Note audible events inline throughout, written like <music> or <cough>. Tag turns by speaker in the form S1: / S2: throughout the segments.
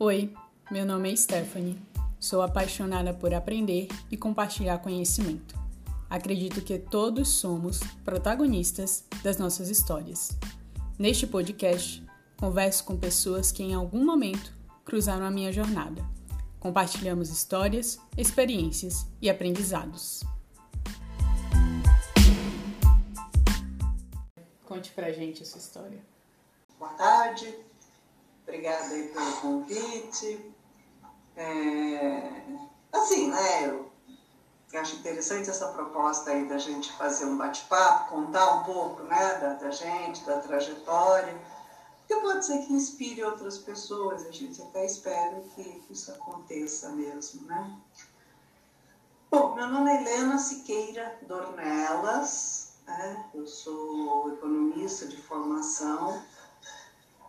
S1: Oi, meu nome é Stephanie. Sou apaixonada por aprender e compartilhar conhecimento. Acredito que todos somos protagonistas das nossas histórias. Neste podcast, converso com pessoas que em algum momento cruzaram a minha jornada. Compartilhamos histórias, experiências e aprendizados. Conte pra gente essa história.
S2: Boa tarde, obrigada aí pelo convite. É, assim, né, eu acho interessante essa proposta aí da gente fazer um bate-papo, contar um pouco, né, da, da gente, da trajetória, porque pode ser que inspire outras pessoas, a gente até espera que isso aconteça mesmo, né. Bom, meu nome é Helena Siqueira Dornelas, né, eu sou economista de formação,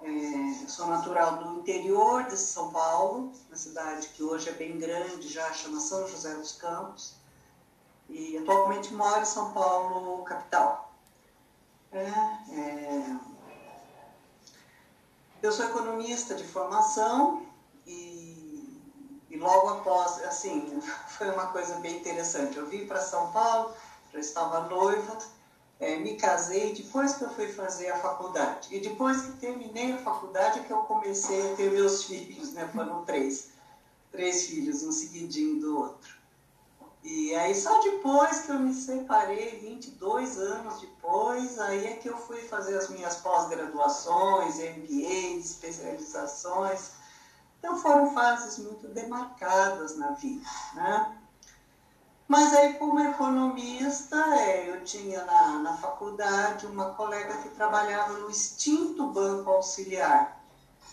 S2: é, sou natural do interior de São Paulo, uma cidade que hoje é bem grande, já chama São José dos Campos, e atualmente moro em São Paulo, capital. É, é, eu sou economista de formação e, e logo após, assim, <laughs> foi uma coisa bem interessante. Eu vim para São Paulo, já estava noiva, é, me casei depois que eu fui fazer a faculdade. E depois que terminei a faculdade é que eu comecei a ter meus filhos, né? Foram três. Três filhos, um seguidinho do outro. E aí só depois que eu me separei, 22 anos depois, aí é que eu fui fazer as minhas pós-graduações, MBAs, especializações. Então foram fases muito demarcadas na vida, né? Mas aí, como economista, é, eu tinha na, na faculdade uma colega que trabalhava no extinto Banco Auxiliar,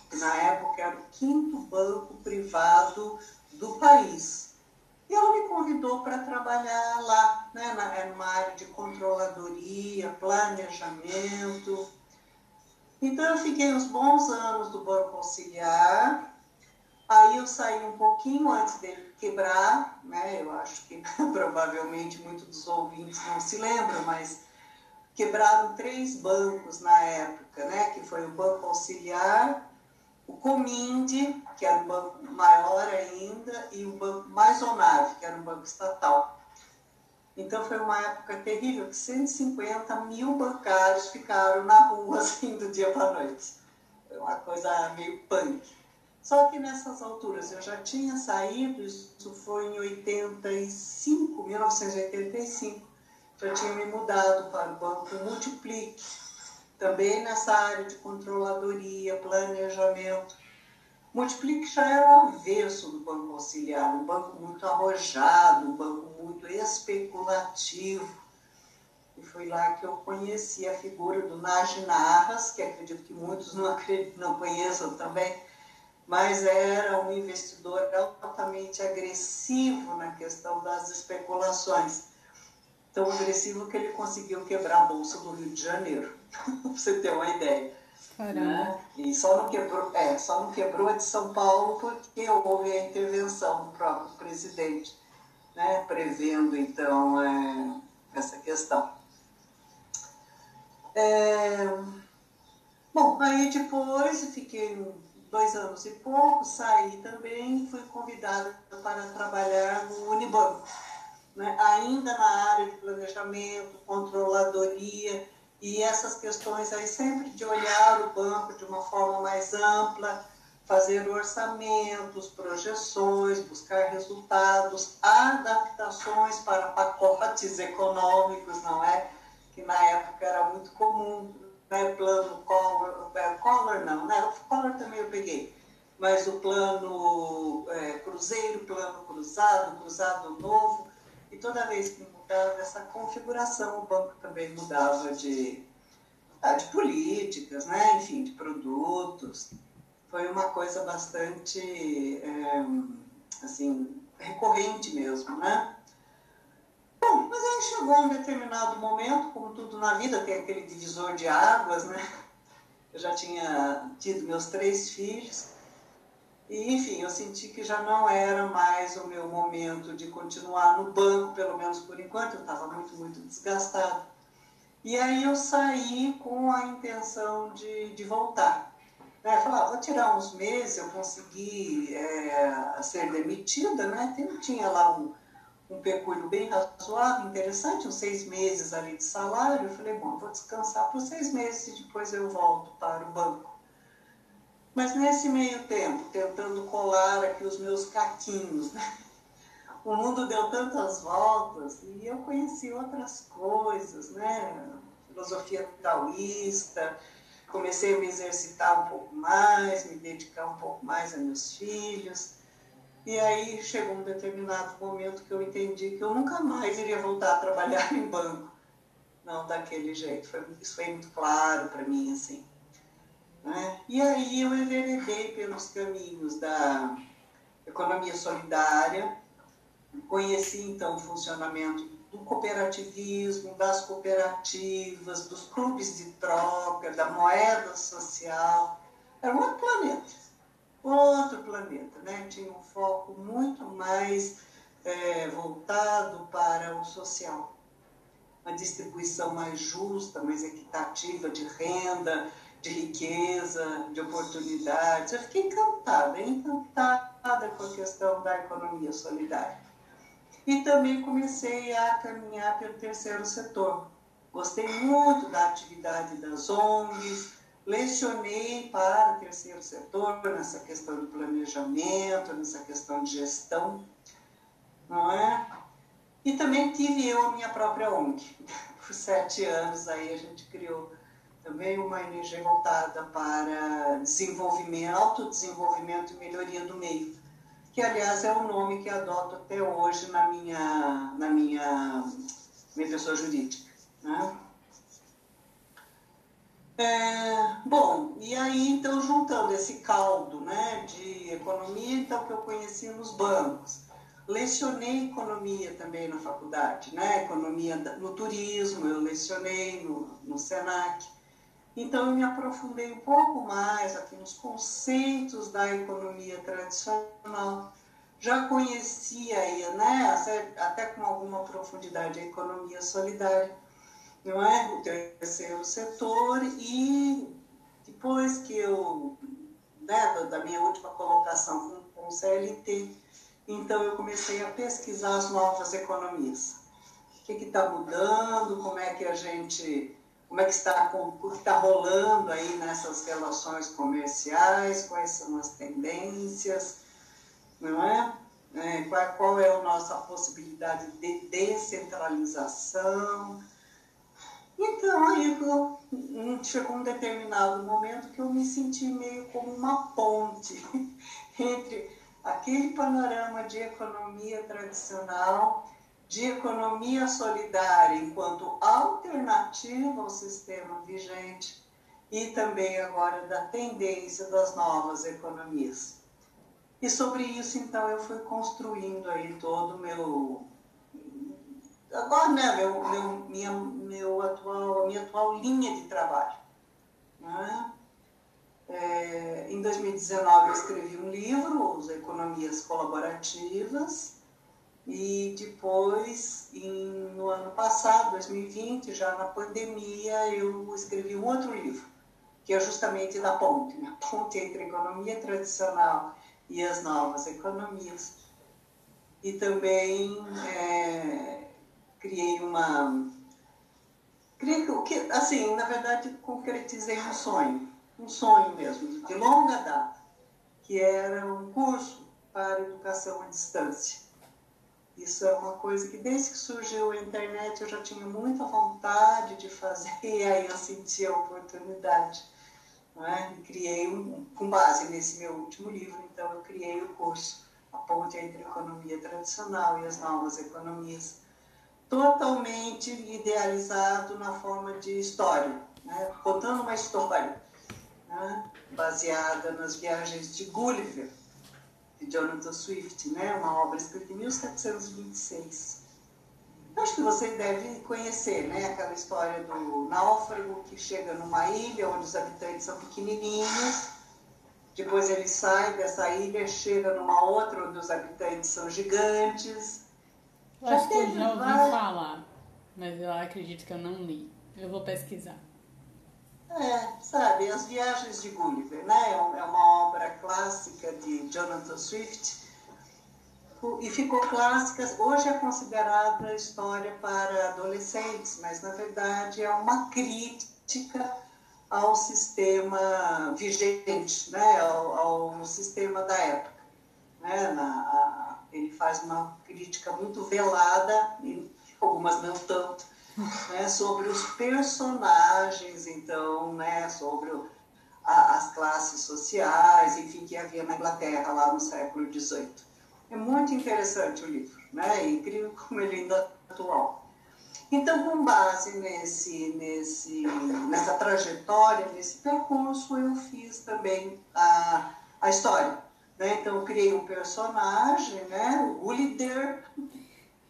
S2: que na época era o quinto banco privado do país. E ela me convidou para trabalhar lá, né, na, é área de controladoria, planejamento. Então, eu fiquei uns bons anos do Banco Auxiliar, Aí eu saí um pouquinho antes dele quebrar, né? Eu acho que <laughs> provavelmente muitos dos ouvintes não se lembram, mas quebraram três bancos na época, né? Que foi o Banco Auxiliar, o Cominde, que era um banco maior ainda, e o Banco Maisonave, que era um banco estatal. Então foi uma época terrível, que 150 mil bancários ficaram na rua <laughs> assim do dia para noite. Foi uma coisa meio punk. Só que nessas alturas eu já tinha saído, isso foi em 85, 1985, já tinha me mudado para o Banco Multiplique, também nessa área de controladoria, planejamento. Multiplique já era o avesso do Banco Auxiliar, um banco muito arrojado, um banco muito especulativo. E foi lá que eu conheci a figura do Nagy Narras, que acredito que muitos não, acreditam, não conheçam também, mas era um investidor altamente agressivo na questão das especulações. Tão agressivo que ele conseguiu quebrar a Bolsa do Rio de Janeiro, <laughs> para você ter uma ideia. Né? E só não, quebrou, é, só não quebrou a de São Paulo porque houve a intervenção do próprio presidente, né? prevendo então é, essa questão. É, bom, aí depois fiquei dois anos e pouco, saí também fui convidada para trabalhar no Unibanco, né? ainda na área de planejamento, controladoria e essas questões aí sempre de olhar o banco de uma forma mais ampla, fazer orçamentos, projeções, buscar resultados, adaptações para pacotes econômicos, não é? Que na época era muito comum né, plano Collor, Collor não, né, Collor também eu peguei, mas o plano é, cruzeiro, plano cruzado, cruzado novo, e toda vez que mudava essa configuração, o banco também mudava de, ah, de políticas, né, enfim, de produtos. Foi uma coisa bastante, é, assim, recorrente mesmo, né? Bom, mas aí chegou um determinado momento, como tudo na vida, tem aquele divisor de águas, né? Eu já tinha tido meus três filhos, e enfim, eu senti que já não era mais o meu momento de continuar no banco, pelo menos por enquanto, eu estava muito, muito desgastado. E aí eu saí com a intenção de, de voltar. Né? Falava, vou tirar uns meses, eu consegui é, ser demitida, né? Tinha lá um, um pecúlio bem razoável, interessante, uns seis meses ali de salário. Eu falei, bom, vou descansar por seis meses e depois eu volto para o banco. Mas nesse meio tempo, tentando colar aqui os meus caquinhos, né? o mundo deu tantas voltas e eu conheci outras coisas, né? Filosofia taoísta, comecei a me exercitar um pouco mais, me dedicar um pouco mais a meus filhos. E aí chegou um determinado momento que eu entendi que eu nunca mais iria voltar a trabalhar <laughs> em banco. Não daquele jeito. Foi, isso foi muito claro para mim, assim. Né? E aí eu enveredei pelos caminhos da economia solidária, conheci então o funcionamento do cooperativismo, das cooperativas, dos clubes de troca, da moeda social. Era um outro planeta, outro planeta, né? Tinha um foco muito mais é, voltado para o social. Uma distribuição mais justa, mais equitativa de renda, de riqueza, de oportunidades. Eu fiquei encantada, encantada com a questão da economia solidária. E também comecei a caminhar pelo terceiro setor. Gostei muito da atividade das ONGs, lecionei para o terceiro setor nessa questão de planejamento, nessa questão de gestão, não é? E também tive eu a minha própria ONG. <laughs> Por sete anos aí a gente criou também uma ONG voltada para desenvolvimento, autodesenvolvimento e melhoria do meio que aliás é o nome que adoto até hoje na minha, na minha, minha pessoa jurídica. Né? É, bom, e aí então juntando esse caldo né, de economia, então que eu conheci nos bancos. Lecionei economia também na faculdade, né? economia no turismo, eu lecionei no, no SENAC. Então, eu me aprofundei um pouco mais aqui nos conceitos da economia tradicional. Já conhecia, né, até com alguma profundidade, a economia solidária, não é? o terceiro setor, e depois que eu, né, da minha última colocação com, o CLT, então eu comecei a pesquisar as novas economias. O que está mudando, como é que a gente como é que está, o que está rolando aí nessas relações comerciais, quais são as tendências, não é? é qual, qual é a nossa possibilidade de descentralização. Então, aí chegou um determinado momento que eu me senti meio como uma ponte <laughs> entre aquele panorama de economia tradicional de economia solidária enquanto alternativa ao sistema vigente e também agora da tendência das novas economias. E sobre isso, então, eu fui construindo aí todo o meu agora, né, meu, meu, minha, meu atual, minha atual linha de trabalho. Né? É, em 2019 eu escrevi um livro, As Economias Colaborativas, e depois, em, no ano passado, 2020, já na pandemia, eu escrevi um outro livro, que é justamente da ponte, né? a ponte entre a economia tradicional e as novas economias. E também é, criei uma. Criei, que, assim, na verdade, concretizei um sonho, um sonho mesmo, de longa data, que era um curso para educação à distância isso é uma coisa que desde que surgiu a internet eu já tinha muita vontade de fazer <laughs> e aí eu senti a oportunidade. É? E criei, um, com base nesse meu último livro, então eu criei o curso A Ponte entre a Economia Tradicional e as Novas Economias, totalmente idealizado na forma de história, né? contando uma história né? baseada nas viagens de Gulliver, de Jonathan Swift, né? uma obra escrita em 1726. Acho que vocês devem conhecer né? aquela história do náufrago que chega numa ilha onde os habitantes são pequenininhos, depois ele sai dessa ilha, chega numa outra onde os habitantes são gigantes.
S1: Eu acho que eu já ouvi falar, mas eu acredito que eu não li. Eu vou pesquisar.
S2: É, sabe, As Viagens de Gulliver, né? É, é uma obra clássica de Jonathan Swift e ficou clássica. Hoje é considerada história para adolescentes, mas na verdade é uma crítica ao sistema vigente, né? ao, ao sistema da época. Né? Na, ele faz uma crítica muito velada, e algumas não tanto, né? sobre os personagens, então, né? sobre a, as classes sociais, enfim, que havia na Inglaterra lá no século XVIII. É muito interessante o livro, né? É incrível como ele ainda é atual. Então, com base nesse, nesse, nessa trajetória, nesse percurso, eu fiz também a, a história. Né? Então, eu criei um personagem, né? o Gulliver,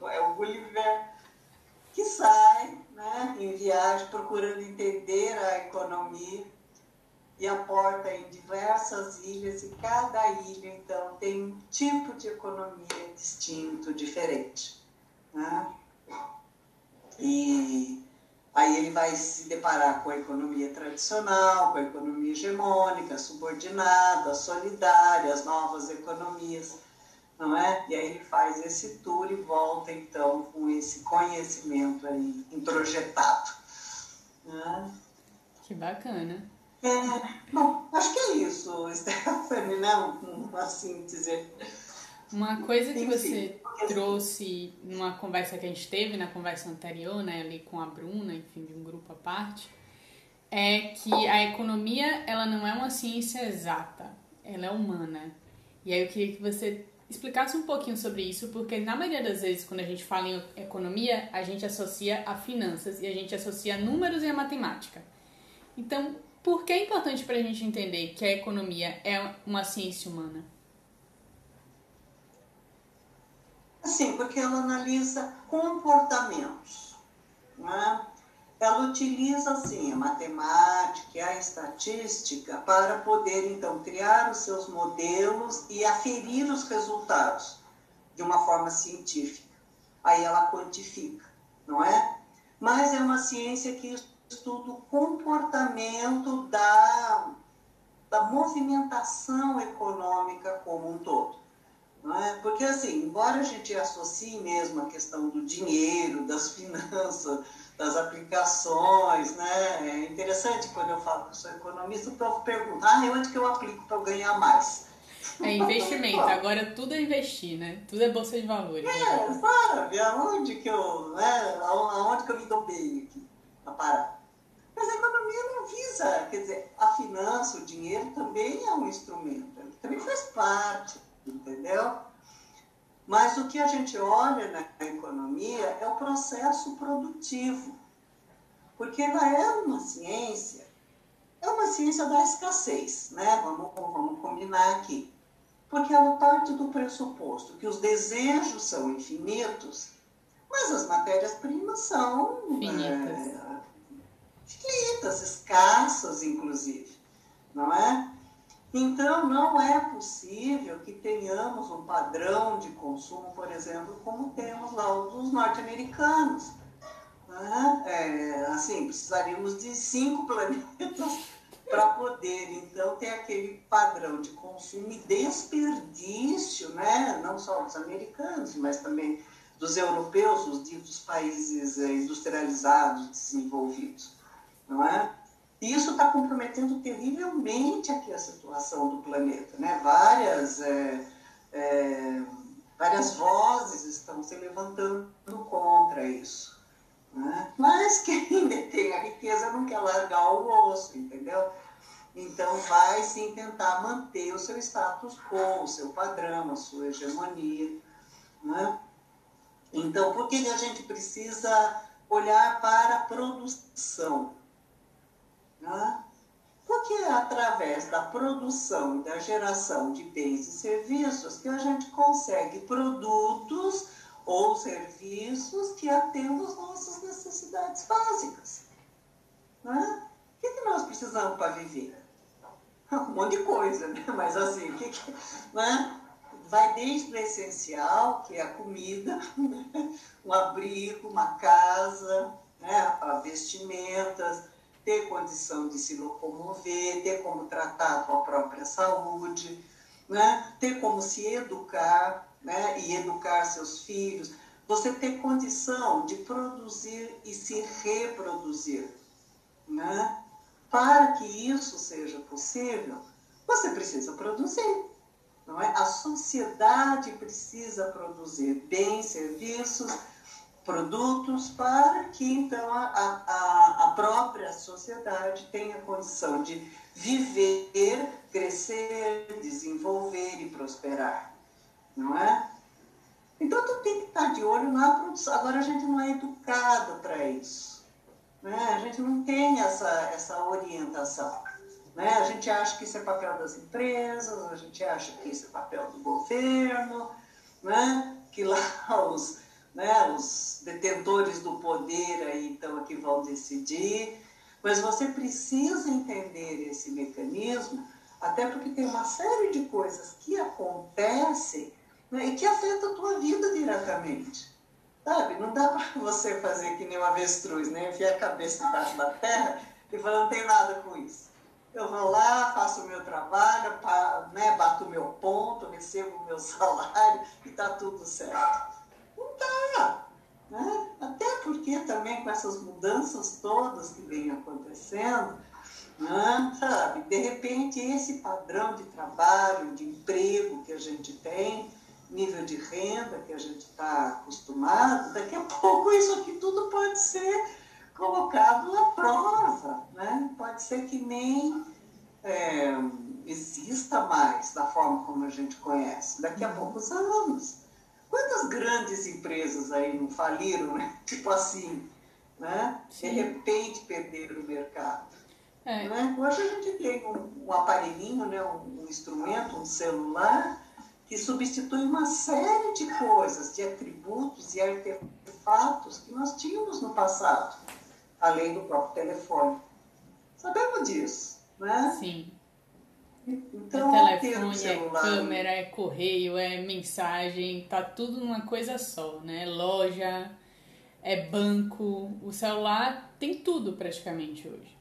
S2: é o Gulliver, que sai né? em viagem procurando entender a economia e aporta em diversas ilhas e cada ilha então tem um tipo de economia distinto, diferente. Né? E aí ele vai se deparar com a economia tradicional, com a economia hegemônica, subordinada, solidária, as novas economias, não é? E aí ele faz esse tour e volta então com esse conhecimento aí introjetado. Né?
S1: Que bacana.
S2: É, bom, acho que é isso, <laughs> Stephanie, né? Uma síntese.
S1: Uma coisa que você trouxe numa conversa que a gente teve, na conversa anterior, né, ali com a Bruna, enfim, de um grupo à parte, é que a economia, ela não é uma ciência exata, ela é humana. E aí eu queria que você explicasse um pouquinho sobre isso, porque na maioria das vezes, quando a gente fala em economia, a gente associa a finanças e a gente associa números e a matemática. Então, por que é importante para a gente entender que a economia é uma ciência humana?
S2: Sim, porque ela analisa comportamentos. Né? Ela utiliza, assim, a matemática e a estatística para poder, então, criar os seus modelos e aferir os resultados de uma forma científica. Aí ela quantifica, não é? Mas é uma ciência que estuda o comportamento da, da movimentação econômica como um todo. É? Porque, assim, embora a gente associe mesmo a questão do dinheiro, das finanças, das aplicações, né? É interessante quando eu falo que sou economista, o povo pergunta, ah, onde que eu aplico para eu ganhar mais?
S1: É investimento, agora tudo é investir, né? Tudo é bolsa de valores.
S2: É, sabe, aonde que eu, né? aonde que eu me dou bem aqui, a parar. Mas a economia não visa, quer dizer, a finança, o dinheiro também é um instrumento, ele também faz parte, entendeu? Mas o que a gente olha na economia é o processo produtivo, porque ela é uma ciência, é uma ciência da escassez, né? Vamos, vamos combinar aqui. Porque ela parte do pressuposto que os desejos são infinitos, mas as matérias-primas são
S1: finitas.
S2: É, finitas, escassas, inclusive, não é? Então, não é possível que tenhamos um padrão de consumo, por exemplo, como temos lá os norte-americanos. Né? É, assim, precisaríamos de cinco planetas <laughs> para poder, então, ter aquele padrão de consumo e desperdício, né? não só dos americanos, mas também dos europeus, os ditos países eh, industrializados, desenvolvidos não é? E isso está comprometendo terrivelmente aqui a situação do planeta, né? Várias, é, é, várias vozes estão se levantando contra isso. Né? Mas quem <laughs> detém a riqueza não quer largar o osso, entendeu? Então vai sim tentar manter o seu status quo, o seu padrão, a sua hegemonia. Né? Então, por que a gente precisa olhar para a produção? Né? Porque é através da produção e da geração de bens e serviços que a gente consegue produtos ou serviços que atendam as nossas necessidades básicas. Né? O que, que nós precisamos para viver? <laughs> Um monte de coisa, né? mas assim, o que, que né? vai desde o essencial, que é a comida, <laughs> um abrigo, uma casa, né? vestimentas, ter condição de se locomover, ter como tratar a tua própria saúde, né? ter como se educar né? e educar seus filhos, você ter condição de produzir e se reproduzir. Né? Para que isso seja possível, você precisa produzir. Não é? A sociedade precisa produzir bens, serviços, produtos para que então a, a, a própria sociedade tenha condição de viver, crescer, desenvolver e prosperar, não é? Então tu tem que estar de olho na produção. Agora a gente não é educado para isso, né? A gente não tem essa essa orientação, né? A gente acha que isso é papel das empresas, a gente acha que isso é papel do governo, né? Que lá <laughs> os né, os detentores do poder aí então que vão decidir, mas você precisa entender esse mecanismo, até porque tem uma série de coisas que acontecem né, e que afetam a tua vida diretamente. Sabe? Não dá para você fazer que nem um avestruz, né? Enfiar a cabeça embaixo da terra e falar, não tem nada com isso. Eu vou lá, faço o meu trabalho, né, bato o meu ponto, recebo o meu <laughs> salário e está tudo certo. Né? Até porque também com essas mudanças todas que vêm acontecendo, né? sabe, de repente esse padrão de trabalho, de emprego que a gente tem, nível de renda que a gente está acostumado, daqui a pouco isso aqui tudo pode ser colocado à prova. Né? Pode ser que nem é, exista mais da forma como a gente conhece, daqui a poucos anos. Quantas grandes empresas aí não faliram, né? <laughs> Tipo assim, né? De repente perderam o mercado. É. Né? Hoje a gente tem um, um aparelhinho, né? Um, um, instrumento, um celular, que substitui uma série de coisas, de atributos e artefatos que nós tínhamos no passado, além do próprio telefone. Sabemos disso, né?
S1: Sim. Então, é telefone, é câmera, é correio, é mensagem, tá tudo numa coisa só, né? Loja, é banco, o celular tem tudo praticamente hoje.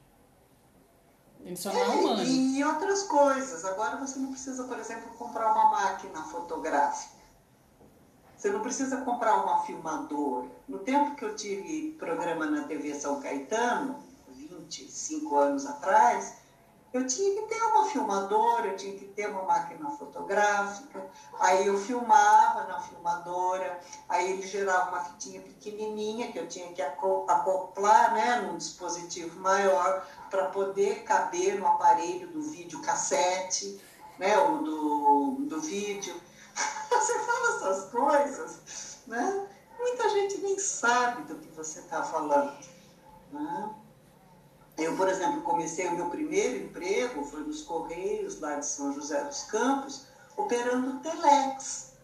S1: Ele só não é, é humano.
S2: E outras coisas. Agora você não precisa, por exemplo, comprar uma máquina fotográfica. Você não precisa comprar uma filmadora. No tempo que eu tive programa na TV São Caetano, 25 anos atrás, eu tinha que ter uma filmadora, eu tinha que ter uma máquina fotográfica, aí eu filmava na filmadora, aí ele gerava uma fitinha pequenininha que eu tinha que acoplar né, num dispositivo maior para poder caber no aparelho do vídeo cassete, né, ou do, do vídeo. <laughs> Você fala essas coisas, né? Muita gente nem sabe do que você está falando. Né? Eu, por exemplo, comecei o meu primeiro emprego, foi nos Correios, lá de São José dos Campos, operando Telex.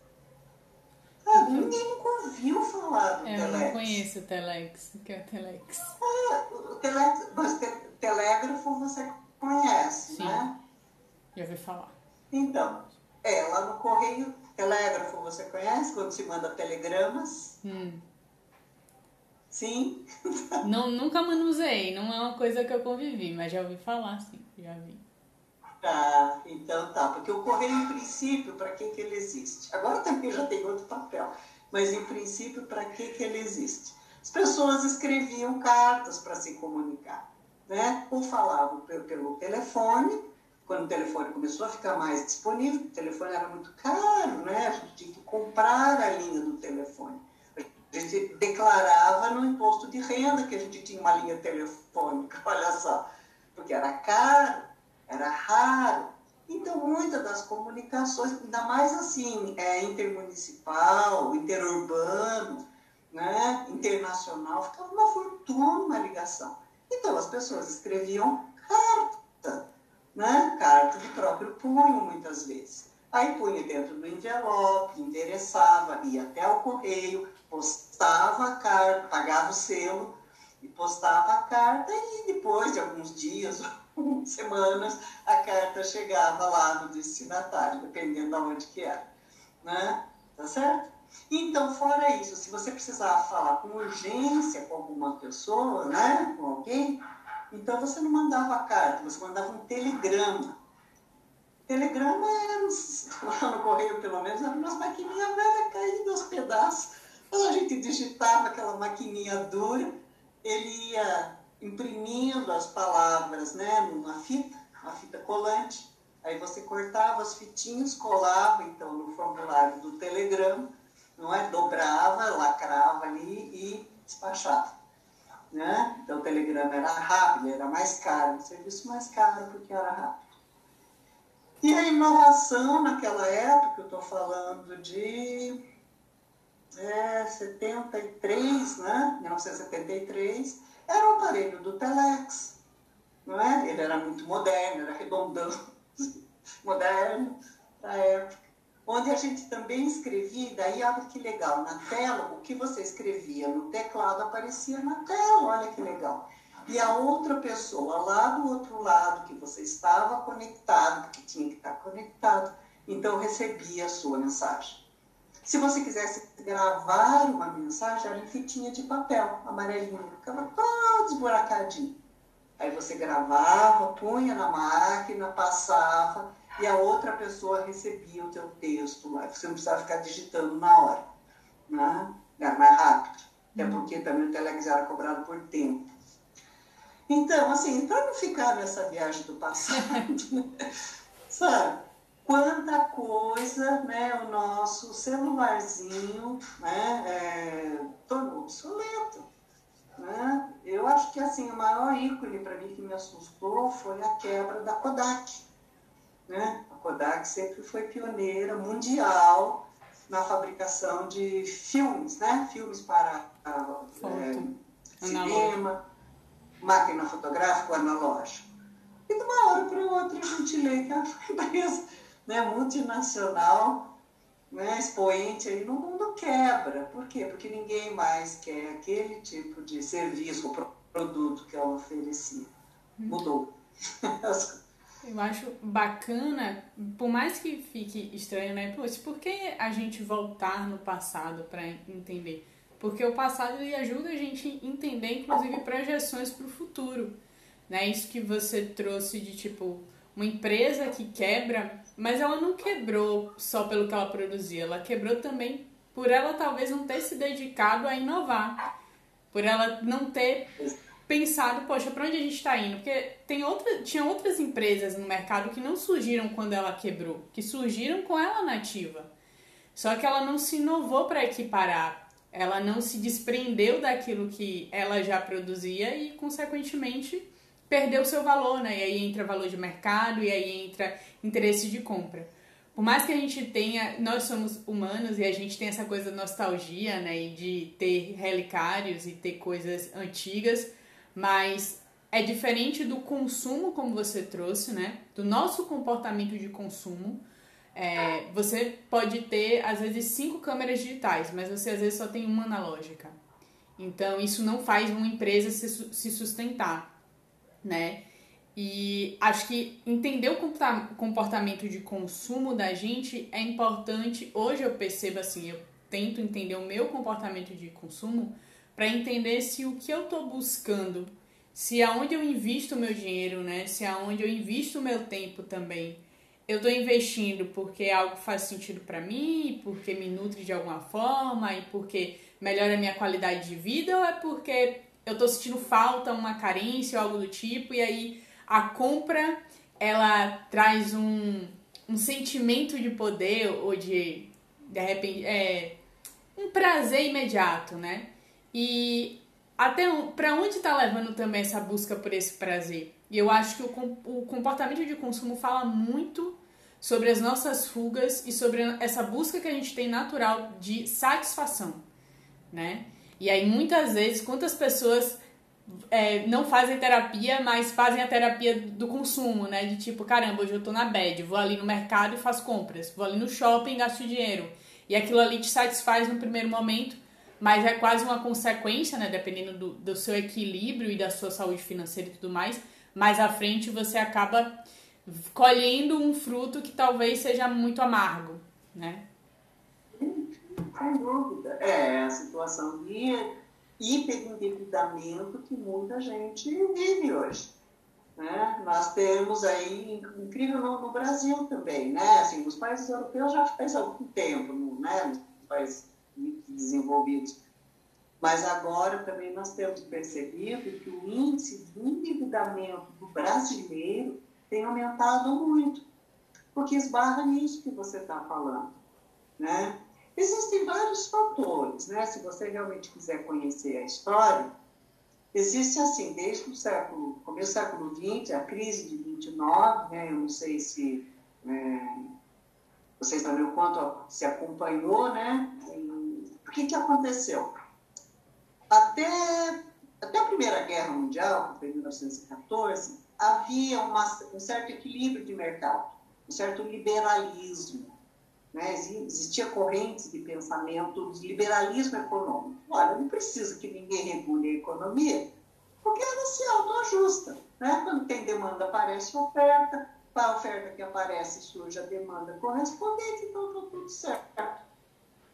S2: Ah. Ninguém nunca ouviu falar do
S1: é,
S2: Telex.
S1: Eu não conheço o Telex. O que é o Telex?
S2: Ah, o telex mas te, telégrafo você conhece, Sim. né?
S1: Já ouvi falar.
S2: Então, é, lá no Correio, telégrafo você conhece, quando se manda telegramas.
S1: Hum.
S2: Sim.
S1: não, nunca manuseei, não é uma coisa que eu convivi, mas já ouvi falar, sim, já vi.
S2: Tá, então tá, porque o correio, em princípio, para que, que ele existe? Agora também já tem outro papel, mas em princípio, para que, que ele existe? As pessoas escreviam cartas para se comunicar, né? Ou falavam pelo, pelo telefone, quando o telefone começou a ficar mais disponível, o telefone era muito caro, né? A gente tinha que comprar a linha do telefone. A gente declarava no imposto de renda que a gente tinha uma linha telefônica, <laughs> olha só, porque era caro, era raro. Então, muitas das comunicações, ainda mais assim, é, intermunicipal, interurbano, né, internacional, ficava uma fortuna a ligação. Então, as pessoas escreviam carta, né, carta de próprio punho, muitas vezes. Aí punha dentro do envelope, endereçava, ia até o correio, postava a carta, pagava o selo e postava a carta e depois de alguns dias, <laughs> semanas, a carta chegava lá no destinatário, dependendo de onde que era. Né? Tá certo? Então, fora isso, se você precisar falar com urgência com alguma pessoa, né, com alguém, Então você não mandava carta, você mandava um telegrama. Telegrama era, <laughs> lá no correio pelo menos, eram umas maquininhas velhas caídas aos pedaços. Então a gente digitava aquela maquininha dura, ele ia imprimindo as palavras né, numa fita, uma fita colante. Aí você cortava as fitinhas, colava então no formulário do telegrama, não é? Dobrava, lacrava ali e despachava. Né? Então o telegrama era rápido, era mais caro, um serviço mais caro porque era rápido. E a inovação naquela época, eu estou falando de é, 73, né? 1973, era o aparelho do Telex, não é? Ele era muito moderno, era redondão, <laughs> moderno da época. Onde a gente também escrevia, daí olha que legal, na tela, o que você escrevia no teclado aparecia na tela, olha que legal. E a outra pessoa lá do outro lado, que você estava conectado, porque tinha que estar conectado, então recebia a sua mensagem. Se você quisesse gravar uma mensagem, era em fitinha de papel, amarelinho, ficava todo esburacadinho. Aí você gravava, punha na máquina, passava, e a outra pessoa recebia o teu texto lá. Você não precisava ficar digitando na hora. Né? Era mais rápido. Até uhum. porque também o Telex era cobrado por tempo. Então, assim, para não ficar nessa viagem do passado, <laughs> sabe? Quanta coisa né, o nosso celularzinho né, é, tornou obsoleto. Né? Eu acho que assim, o maior ícone para mim que me assustou foi a quebra da Kodak. Né? A Kodak sempre foi pioneira mundial na fabricação de filmes, né? filmes para é, cinema, máquina fotográfica analógica. E de uma hora para outra a gente lê que a empresa né, multinacional, né, expoente aí no mundo quebra. Por quê? Porque ninguém mais quer aquele tipo de serviço ou produto que ela oferecia. Hum. Mudou. <laughs>
S1: Eu acho bacana, por mais que fique estranho, né? Poxa, por que a gente voltar no passado para entender? Porque o passado ele ajuda a gente a entender, inclusive, projeções para o futuro. Né? Isso que você trouxe de tipo uma empresa que quebra, mas ela não quebrou só pelo que ela produzia, ela quebrou também por ela talvez não ter se dedicado a inovar, por ela não ter pensado, poxa, para onde a gente está indo? Porque tem outra, tinha outras empresas no mercado que não surgiram quando ela quebrou, que surgiram com ela nativa. Só que ela não se inovou para equiparar, ela não se desprendeu daquilo que ela já produzia e, consequentemente, perdeu seu valor, né? E aí entra valor de mercado e aí entra interesse de compra. Por mais que a gente tenha, nós somos humanos e a gente tem essa coisa da nostalgia, né? E de ter relicários e ter coisas antigas, mas é diferente do consumo, como você trouxe, né? Do nosso comportamento de consumo. É, você pode ter, às vezes, cinco câmeras digitais, mas você às vezes só tem uma analógica. Então, isso não faz uma empresa se sustentar né? E acho que entender o comportamento de consumo da gente é importante. Hoje eu percebo assim, eu tento entender o meu comportamento de consumo para entender se o que eu estou buscando, se aonde eu invisto o meu dinheiro, né? Se aonde eu invisto o meu tempo também, eu estou investindo porque algo faz sentido para mim, porque me nutre de alguma forma e porque melhora a minha qualidade de vida ou é porque eu tô sentindo falta, uma carência ou algo do tipo, e aí a compra ela traz um, um sentimento de poder ou de de repente é um prazer imediato, né? E até para onde está levando também essa busca por esse prazer? E eu acho que o, o comportamento de consumo fala muito sobre as nossas fugas e sobre essa busca que a gente tem natural de satisfação, né? E aí, muitas vezes, quantas pessoas é, não fazem terapia, mas fazem a terapia do consumo, né? De tipo, caramba, hoje eu tô na bed, vou ali no mercado e faço compras, vou ali no shopping e gasto dinheiro. E aquilo ali te satisfaz no primeiro momento, mas é quase uma consequência, né? Dependendo do, do seu equilíbrio e da sua saúde financeira e tudo mais. Mais à frente você acaba colhendo um fruto que talvez seja muito amargo, né?
S2: Sem dúvida. É, a situação de. hiperendividamento que muita gente vive hoje. Né? Nós temos aí, incrível no, no, Brasil também, né? Assim, nos países europeus já faz algum tempo, né? nos países desenvolvidos. Mas agora também nós temos percebido que o índice de endividamento do brasileiro tem aumentado muito, porque esbarra nisso que você está falando. Né? Existem vários fatores, né? se você realmente quiser conhecer a história, existe assim, desde o século, começo do século XX, a crise de 29, né? eu não sei se é, vocês sabem o quanto se acompanhou, né? O que, que aconteceu? Até, até a Primeira Guerra Mundial, que foi em 1914, havia uma, um certo equilíbrio de mercado, um certo liberalismo. Né? Existia correntes de pensamento de liberalismo econômico. Olha, não precisa que ninguém regule a economia, porque ela se autoajusta. Né? Quando tem demanda, aparece oferta, para a oferta que aparece surge a demanda correspondente, então está tudo certo.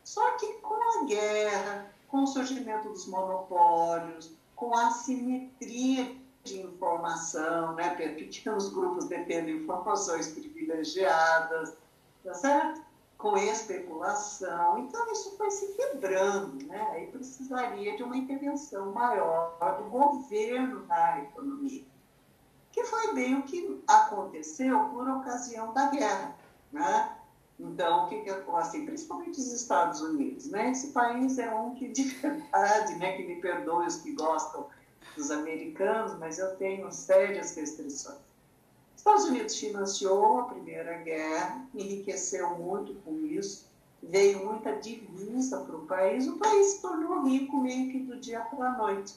S2: Só que com a guerra, com o surgimento dos monopólios, com a assimetria de informação, né, pequenos grupos detendo informações privilegiadas, tá certo? Com especulação. Então, isso foi se quebrando, né? Aí precisaria de uma intervenção maior do governo na economia, que foi bem o que aconteceu por ocasião da guerra, né? Então, o que, que assim, principalmente os Estados Unidos, né? Esse país é um que, de verdade, né, que me perdoe os que gostam dos americanos, mas eu tenho sérias restrições. Os Estados Unidos financiou a Primeira Guerra, enriqueceu muito com isso, veio muita divisa para o país, o país se tornou rico meio que do dia para a noite.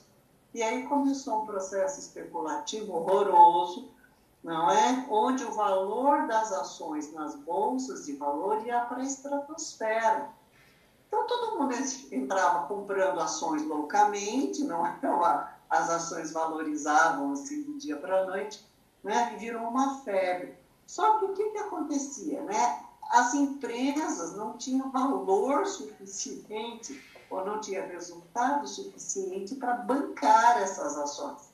S2: E aí começou um processo especulativo horroroso, não é? Onde o valor das ações nas bolsas de valor ia para a estratosfera. Então todo mundo entrava comprando ações loucamente, não é? As ações valorizavam assim do dia para a noite, né? E virou uma febre. Só que o que, que acontecia, né? As empresas não tinham valor suficiente ou não tinha resultado suficiente para bancar essas ações.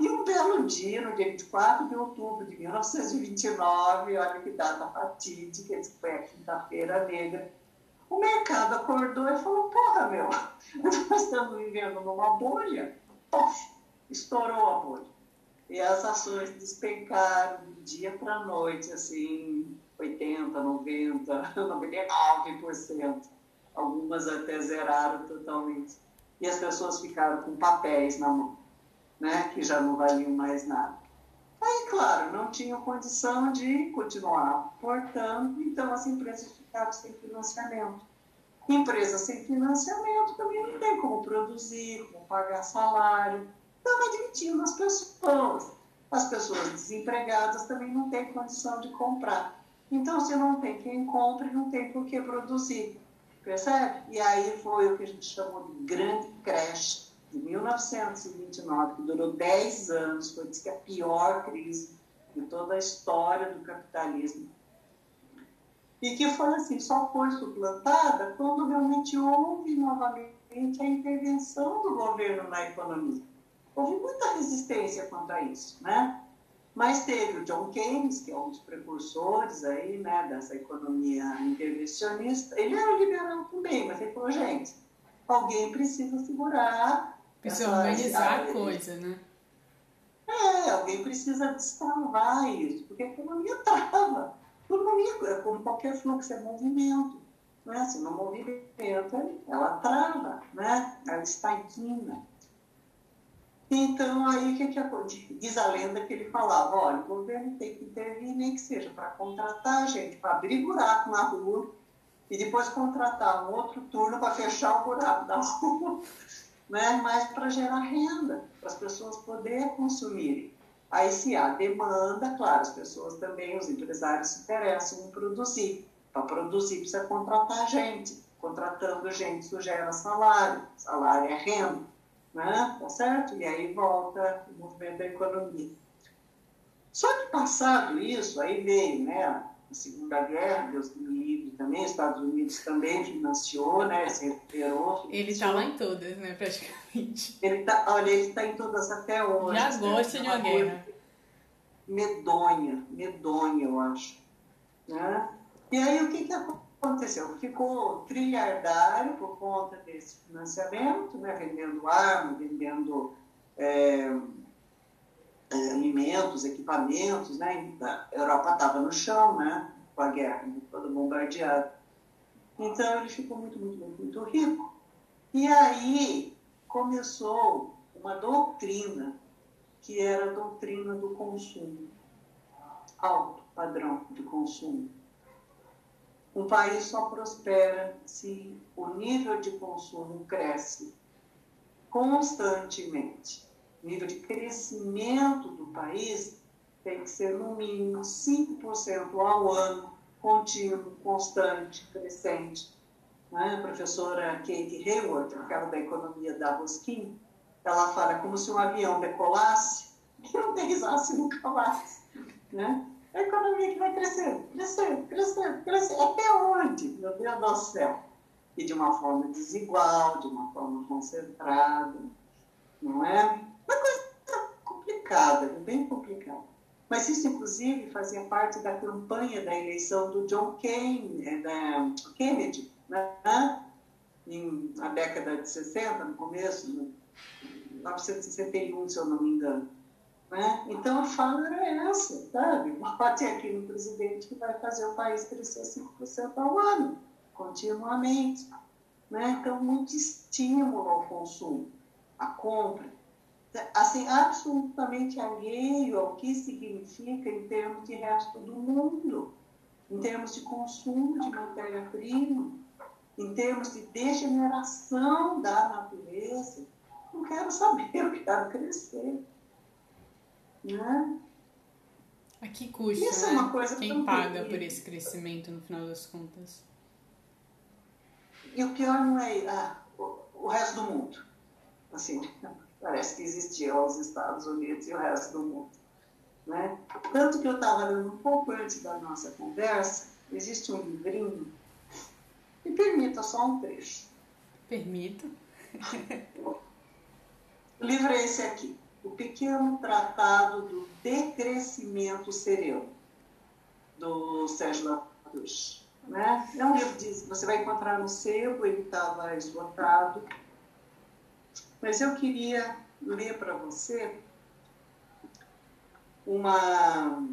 S2: E um belo dia, no dia 24 de outubro de 1929, olha que data fatídica, que foi a quinta-feira negra, o mercado acordou e falou, porra, meu, <laughs> nós estamos vivendo numa bolha. Pof, estourou a bolha. E as ações despencaram de dia para noite, assim, 80%, 90%, 99%. Algumas até zeraram totalmente. E as pessoas ficaram com papéis na mão né, que já não valiam mais nada. Aí, claro, não tinham condição de continuar portando, então as empresas ficaram sem financiamento. Empresa sem financiamento também não tem como produzir, como pagar salário, estava admitindo as pessoas. As pessoas desempregadas também não têm condição de comprar. Então, se não tem quem compre, não tem por que produzir. Percebe? E aí foi o que a gente chamou de grande creche de 1929, que durou 10 anos, foi a pior crise de toda a história do capitalismo. E que foi assim, só foi suplantada quando realmente houve novamente a intervenção do governo na economia. Houve muita resistência quanto a isso, né? Mas teve o John Keynes, que é um dos precursores aí, né, dessa economia intervencionista. Ele era liberal também, mas ele falou, gente, alguém precisa segurar
S1: Precisa organizar a coisa, né?
S2: É, alguém precisa destravar isso, porque a economia trava. A economia, como qualquer fluxo, é movimento. Né? Se não movimenta, ela trava, né? ela estagna. Então, aí o que, que diz a lenda que ele falava? Olha, o governo tem que intervir, nem que seja para contratar gente, para abrir buraco na rua e depois contratar um outro turno para fechar o buraco da <laughs> rua né? mas para gerar renda, para as pessoas poderem consumir. Aí, se há demanda, claro, as pessoas também, os empresários se interessam em produzir. Para produzir, precisa contratar gente. Contratando gente, isso gera salário. Salário é renda, né? Tá certo? E aí volta o movimento da economia. Só que passado isso, aí veio, né? na Segunda Guerra, Deus me livre também, os Estados Unidos também financiou, né, se recuperou.
S1: Ele está lá em todas, né, praticamente.
S2: Ele tá, olha, ele está em todas até hoje.
S1: Já gosta de uma guerra.
S2: Medonha, medonha, eu acho. Né? E aí o que, que aconteceu? Ficou trilhardário por conta desse financiamento, né, vendendo arma, vendendo é, é, alimentos, equipamentos, né? A Europa estava no chão, né? Com a guerra, todo bombardeado. Então ele ficou muito, muito, muito, muito rico. E aí começou uma doutrina que era a doutrina do consumo, alto padrão de consumo. Um país só prospera se o nível de consumo cresce constantemente nível de crescimento do país tem que ser no mínimo 5% ao ano, contínuo, constante, crescente. A professora Kate Hayward, aquela da economia da Roskin, ela fala como se um avião decolasse <laughs> e não aterrissasse nunca mais. Né? A economia que vai crescendo, crescendo, crescendo, crescendo. Até onde? Meu Deus do céu. E de uma forma desigual, de uma forma concentrada, não é? Uma coisa complicada, bem complicada. Mas isso, inclusive, fazia parte da campanha da eleição do John Kane, é, da Kennedy, né? Na década de 60, no começo, né? 1961, se eu não me engano. Né? Então, a fala era essa, sabe? Ter aqui um presidente que vai fazer o país crescer 5% ao ano, continuamente. Né? Então, muito estímulo ao consumo, à compra assim, absolutamente alheio ao que significa em termos de resto do mundo, em termos de consumo de matéria-prima, em termos de degeneração da natureza. Não quero saber, <laughs> eu quero crescer. Né?
S1: A que custa, Isso né? é uma coisa Quem paga por esse crescimento, no final das contas?
S2: E o pior não é ah, o, o resto do mundo. Assim, parece que existiam os Estados Unidos e o resto do mundo. Né? Tanto que eu estava lendo um pouco antes da nossa conversa, existe um livrinho, me permita só um trecho.
S1: Permito.
S2: o livro é esse aqui, O Pequeno Tratado do Decrescimento Sereno, do Sérgio Latouche. Né? É um livro que você vai encontrar no sebo, ele estava esgotado, mas eu queria ler para você uma,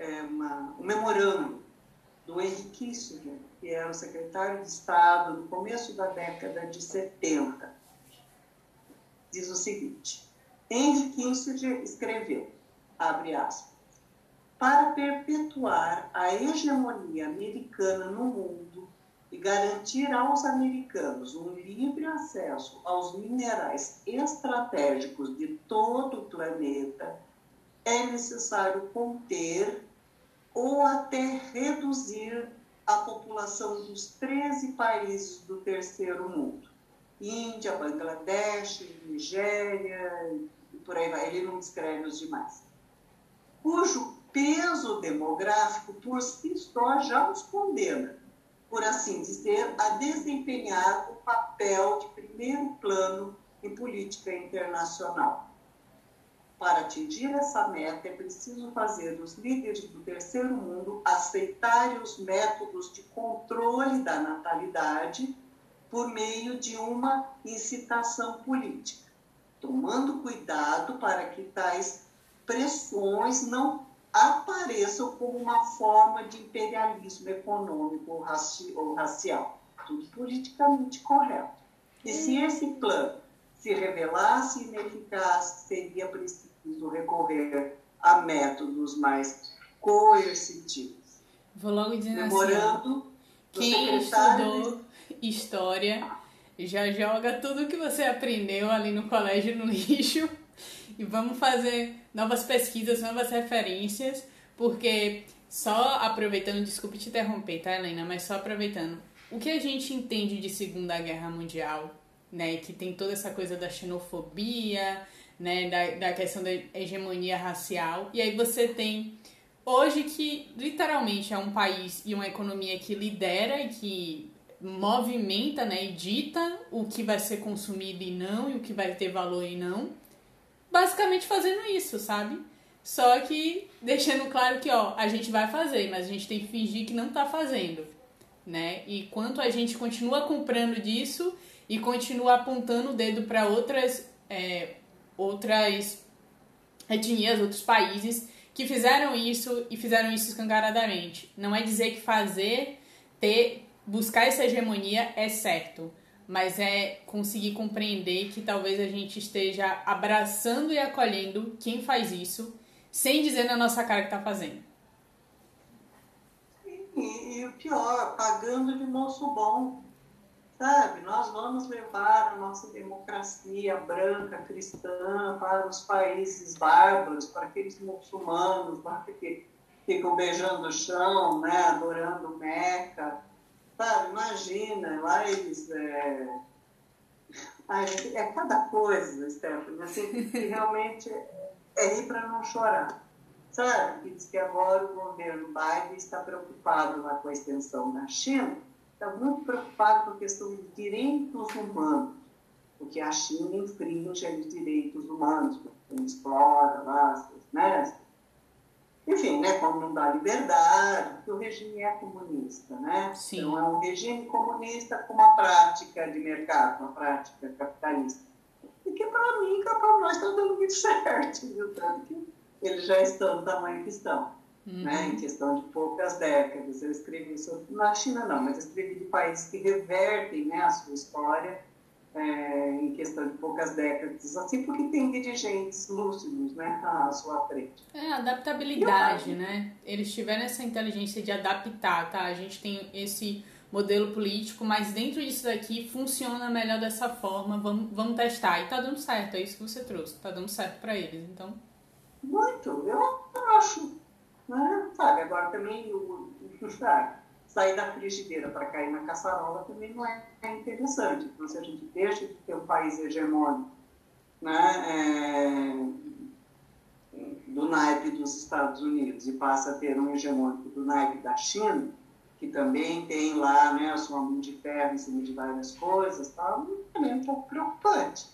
S2: é, uma, um memorando do Henry Kissinger, que era o secretário de Estado no começo da década de 70. Diz o seguinte: Henry Kissinger escreveu, abre aspas, para perpetuar a hegemonia americana no mundo, e garantir aos americanos um livre acesso aos minerais estratégicos de todo o planeta, é necessário conter ou até reduzir a população dos 13 países do terceiro mundo. Índia, Bangladesh, Nigéria, e por aí vai. Ele não descreve os demais. Cujo peso demográfico por si só já os condena por assim dizer, a desempenhar o papel de primeiro plano em política internacional. Para atingir essa meta, é preciso fazer os líderes do terceiro mundo aceitarem os métodos de controle da natalidade por meio de uma incitação política, tomando cuidado para que tais pressões não apareçam como uma forma de imperialismo econômico ou, raci ou racial. Tudo politicamente correto. E se esse plano se revelasse ineficaz, seria preciso recorrer a métodos mais coercitivos.
S1: Vou logo dizer assim, assim, quem estudou história já joga tudo que você aprendeu ali no colégio no <laughs> lixo e vamos fazer novas pesquisas, novas referências, porque só aproveitando, desculpe te interromper, tá, Helena, mas só aproveitando, o que a gente entende de Segunda Guerra Mundial, né, que tem toda essa coisa da xenofobia, né, da, da questão da hegemonia racial, e aí você tem hoje que literalmente é um país e uma economia que lidera e que movimenta, né, e dita o que vai ser consumido e não, e o que vai ter valor e não, basicamente fazendo isso, sabe? Só que deixando claro que, ó, a gente vai fazer, mas a gente tem que fingir que não tá fazendo, né? E quanto a gente continua comprando disso e continua apontando o dedo para outras, é, outras etnias, outros países que fizeram isso e fizeram isso escancaradamente. Não é dizer que fazer, ter, buscar essa hegemonia é certo, mas é conseguir compreender que talvez a gente esteja abraçando e acolhendo quem faz isso, sem dizer na nossa cara que está fazendo.
S2: E, e, o pior, pagando de moço bom. Sabe, nós vamos levar a nossa democracia branca, cristã, para os países bárbaros, para aqueles muçulmanos que ficam beijando o chão, né, adorando Meca, Sabe, imagina, lá eles. É, Ai, é cada coisa, Stephanie, assim, que realmente é ir para não chorar. Sabe? Que diz que agora o governo Biden está preocupado lá com a extensão da China, está muito preocupado com a questão de direitos humanos, porque a China infringe os direitos humanos, explora lá, né? Enfim, né, como não dá liberdade, porque o regime é comunista, né? Sim. Então é um regime comunista com uma prática de mercado, uma prática capitalista. E que para mim, para nós, está dando muito <laughs> certo, viu? Tanto que eles já estão no tamanho que estão. Uhum. Né, em questão de poucas décadas. Eu escrevi sobre, na China não, mas eu escrevi de países que revertem né, a sua história é, em questão de poucas décadas, assim, porque tem dirigentes lúcidos né, à sua frente.
S1: É, adaptabilidade, né? Eles tiveram essa inteligência de adaptar, tá? A gente tem esse modelo político, mas dentro disso daqui funciona melhor dessa forma, vamos, vamos testar. E tá dando certo, é isso que você trouxe, tá dando certo para eles, então...
S2: Muito, eu acho, né? Sabe, agora também, o, <laughs> sabe, sair da frigideira para cair na caçarola também não é, é, interessante. Então, se a gente deixa de ter um país hegemônico né, é, do naipe dos Estados Unidos e passa a ter um hegemônico do naipe da China, que também tem lá né, a sua mão de ferro em cima de várias coisas, tal, também é um pouco preocupante.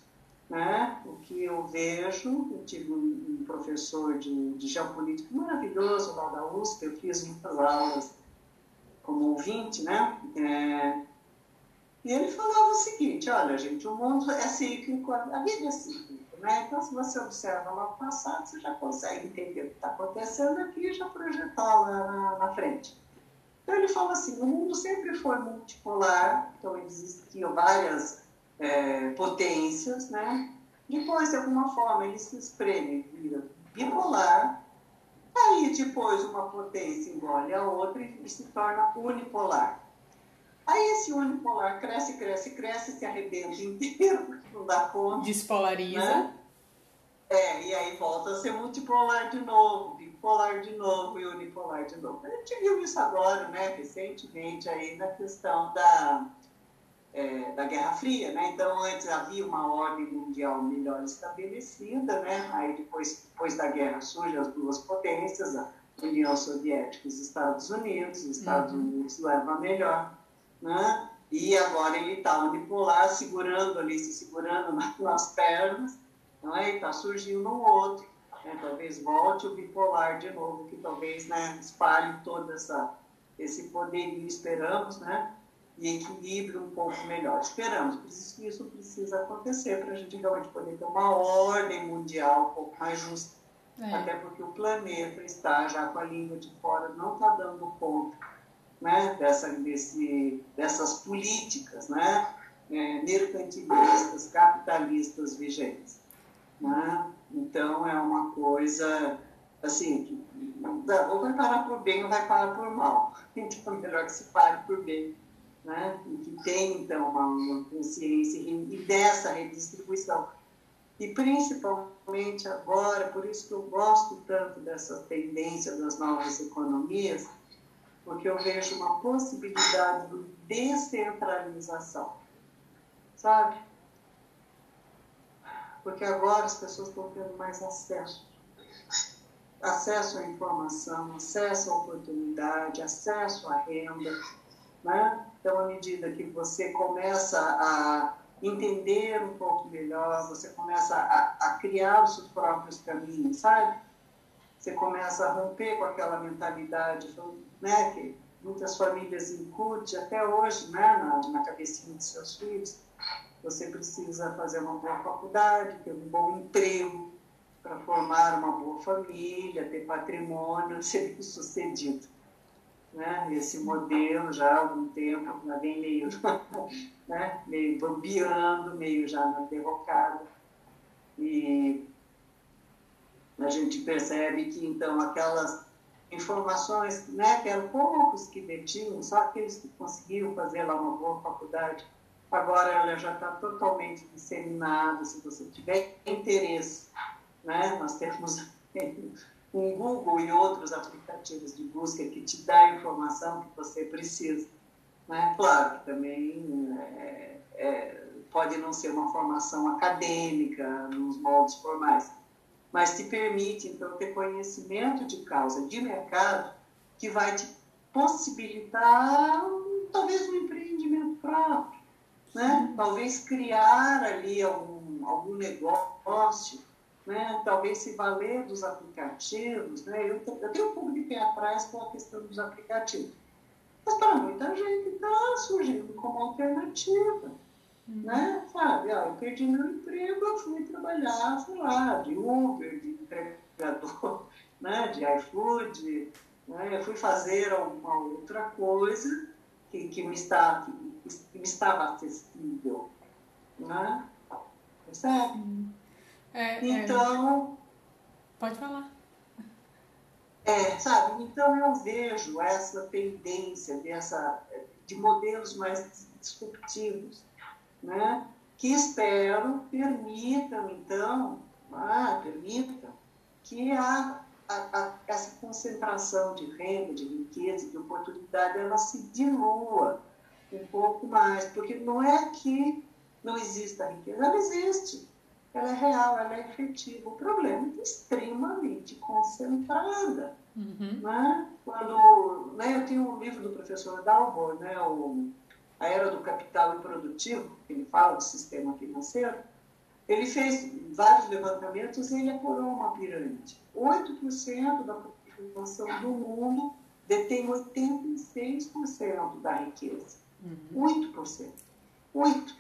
S2: Né? O que eu vejo, eu tive um, um professor de, de geopolítica maravilhoso lá da USP, eu fiz muitas aulas como ouvinte, né? É, e ele falava o seguinte, olha, gente, o mundo é cíclico, a vida é cíclica, né? Então, se você observa lá o passado, você já consegue entender o que está acontecendo aqui e já projetar lá na, na, frente. Então, ele fala assim, o mundo sempre foi multipolar, então existiam várias é, potências, né? Depois, de alguma forma, ele se espreme, vira bipolar, Aí depois uma potência engole a outra e se torna unipolar. Aí esse unipolar cresce, cresce, cresce, se arrebenta inteiro, <laughs> porque não dá conta.
S1: Despolariza. Né?
S2: É, e aí volta a ser multipolar de novo, bipolar de novo e unipolar de novo. A gente viu isso agora, né, recentemente, aí na questão da, é, da Guerra Fria, né? Então, antes havia uma ordem mundial melhor estabelecida, né? Aí, depois, depois da guerra, surgem as duas potências, a União Soviética e os Estados Unidos. Os Estados uhum. Unidos leva a melhor, né? E agora ele está unipolar, segurando ali, se segurando <laughs> nas pernas, não é? E está surgindo um outro. Né? Talvez volte o bipolar de novo, que talvez né, espalhe todo essa, esse poderio, esperamos, né? E equilíbrio um pouco melhor. Esperamos, por isso que isso precisa acontecer para a gente realmente poder ter uma ordem mundial um pouco mais justa. É. Até porque o planeta está já com a língua de fora, não está dando conta né, dessa, desse, dessas políticas né, é, mercantilistas, capitalistas vigentes. Né? Então, é uma coisa assim, que ou vai parar por bem ou vai parar por mal. <laughs> Então, é melhor que se pare por bem né? e que tem, então, uma, uma consciência e dessa redistribuição. E principalmente agora, por isso que eu gosto tanto dessa tendência das novas economias, porque eu vejo uma possibilidade de descentralização, sabe? Porque agora as pessoas estão tendo mais acesso acesso à informação, acesso à oportunidade, acesso à renda. Né? Então, à medida que você começa a entender um pouco melhor, você começa a, a criar os seus próprios caminhos, sabe? Você começa a romper com aquela mentalidade né, que muitas famílias incutem até hoje né, na, na cabecinha de seus filhos. Você precisa fazer uma boa faculdade, ter um bom emprego para formar uma boa família, ter patrimônio, <laughs> ser bem sucedido. Né? Esse modelo já há algum tempo já vem meio, <laughs> né? meio bambeando, meio já na derrocada. E a gente percebe que então aquelas informações, né, que eram poucos que detinham, só aqueles que conseguiram fazer lá uma boa faculdade, agora ela já está totalmente disseminada, se você tiver interesse. Né? Nós temos <laughs> um Google e outros aplicativos de busca que te dá a informação que você precisa. Né? Claro que também é, é, pode não ser uma formação acadêmica nos moldes formais, mas te permite, então, ter conhecimento de causa, de mercado, que vai te possibilitar talvez um empreendimento próprio, né? talvez criar ali algum, algum negócio, né? talvez se valer dos aplicativos. Né? Eu, eu tenho um pouco de pé atrás com a questão dos aplicativos, mas para muita gente está surgindo como alternativa. Uhum. Né? Sabe, ó, eu perdi meu emprego, eu fui trabalhar, sei lá, de Uber, de entregador, <laughs> né? de iFood, né? eu fui fazer alguma outra coisa que, que, me, está, que, que me estava acessível. Né? Percebe?
S1: É, é,
S2: então.
S1: Pode falar.
S2: É, sabe? Então eu vejo essa tendência dessa, de modelos mais disruptivos né? que espero permitam, então, ah, permitam que a, a, a, essa concentração de renda, de riqueza, de oportunidade, ela se dilua um pouco mais, porque não é que não exista riqueza, ela existe, ela é real, ela é efetiva. O problema é que é extremamente concentrada. Uhum. Né? Quando, né, eu tenho um livro do professor Dalbor, né, o a era do capital improdutivo, que ele fala do sistema financeiro, ele fez vários levantamentos e ele apurou uma pirâmide. 8% da população do mundo detém 86% da riqueza. Uhum. 8%. 8%.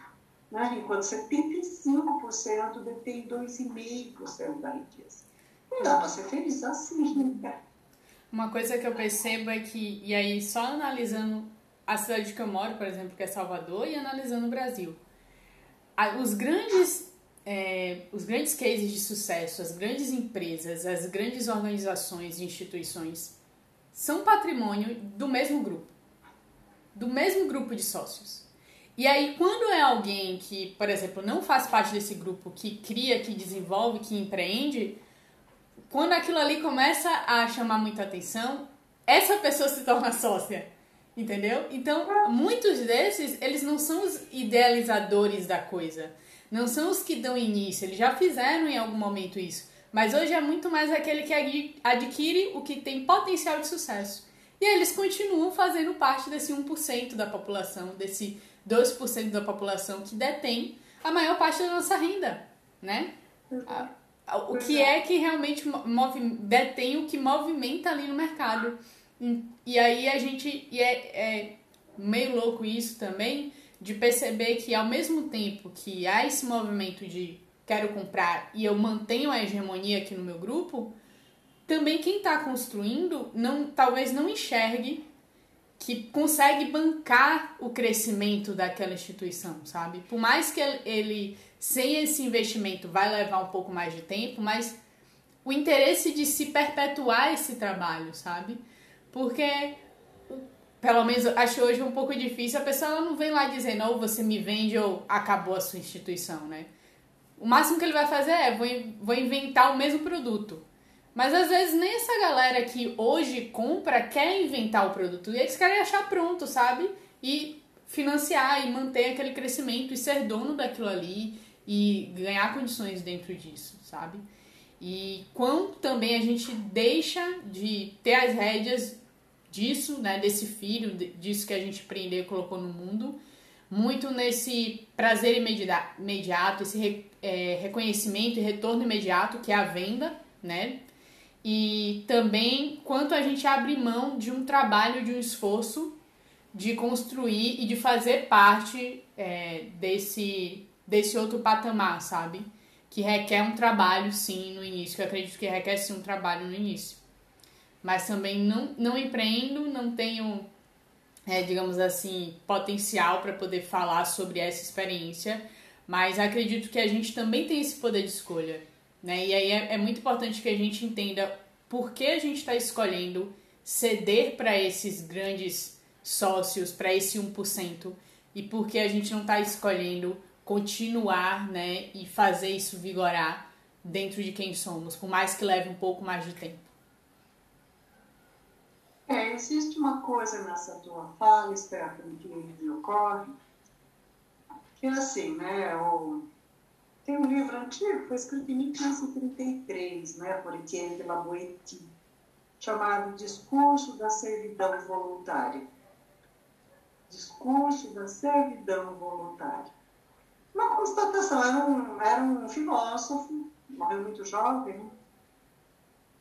S2: Né? Enquanto 75% detém 2,5% da riqueza. Não dá para ser feliz assim, né?
S1: Uma coisa que eu percebo é que, e aí só analisando a cidade que eu moro, por exemplo, que é Salvador, e analisando o Brasil. Os grandes, é, os grandes cases de sucesso, as grandes empresas, as grandes organizações e instituições são patrimônio do mesmo grupo, do mesmo grupo de sócios. E aí, quando é alguém que, por exemplo, não faz parte desse grupo, que cria, que desenvolve, que empreende, quando aquilo ali começa a chamar muita atenção, essa pessoa se torna <laughs> sócia. Entendeu? Então, muitos desses, eles não são os idealizadores da coisa. Não são os que dão início. Eles já fizeram em algum momento isso. Mas hoje é muito mais aquele que adquire o que tem potencial de sucesso. E eles continuam fazendo parte desse 1% da população, desse 2% da população que detém a maior parte da nossa renda, né? O que é que realmente move, detém o que movimenta ali no mercado. E aí a gente. E é, é meio louco isso também, de perceber que ao mesmo tempo que há esse movimento de quero comprar e eu mantenho a hegemonia aqui no meu grupo, também quem está construindo não talvez não enxergue que consegue bancar o crescimento daquela instituição, sabe? Por mais que ele sem esse investimento vai levar um pouco mais de tempo, mas o interesse de se perpetuar esse trabalho, sabe? Porque, pelo menos, acho hoje um pouco difícil, a pessoa não vem lá dizendo, ou você me vende ou acabou a sua instituição, né? O máximo que ele vai fazer é, vou, vou inventar o mesmo produto. Mas às vezes nem essa galera que hoje compra quer inventar o produto. E eles querem achar pronto, sabe? E financiar e manter aquele crescimento e ser dono daquilo ali e ganhar condições dentro disso, sabe? e quanto também a gente deixa de ter as rédeas disso, né, desse filho, disso que a gente prendeu e colocou no mundo, muito nesse prazer imediato, esse é, reconhecimento e retorno imediato que é a venda, né? E também quanto a gente abre mão de um trabalho, de um esforço de construir e de fazer parte é, desse, desse outro patamar, sabe? Que requer um trabalho, sim, no início, eu acredito que requer, sim, um trabalho no início. Mas também não, não empreendo, não tenho, é, digamos assim, potencial para poder falar sobre essa experiência, mas acredito que a gente também tem esse poder de escolha, né? E aí é, é muito importante que a gente entenda por que a gente está escolhendo ceder para esses grandes sócios, para esse 1%, e por que a gente não está escolhendo continuar né, e fazer isso vigorar dentro de quem somos, por mais que leve um pouco mais de tempo.
S2: É, existe uma coisa nessa tua fala, Stephanie, que me ocorre, que é assim, né, o, tem um livro antigo, foi escrito em 1533, né, por Etienne de la Boétie, chamado Discurso da Servidão Voluntária. Discurso da Servidão Voluntária uma constatação. Era um, era um filósofo, morreu muito jovem,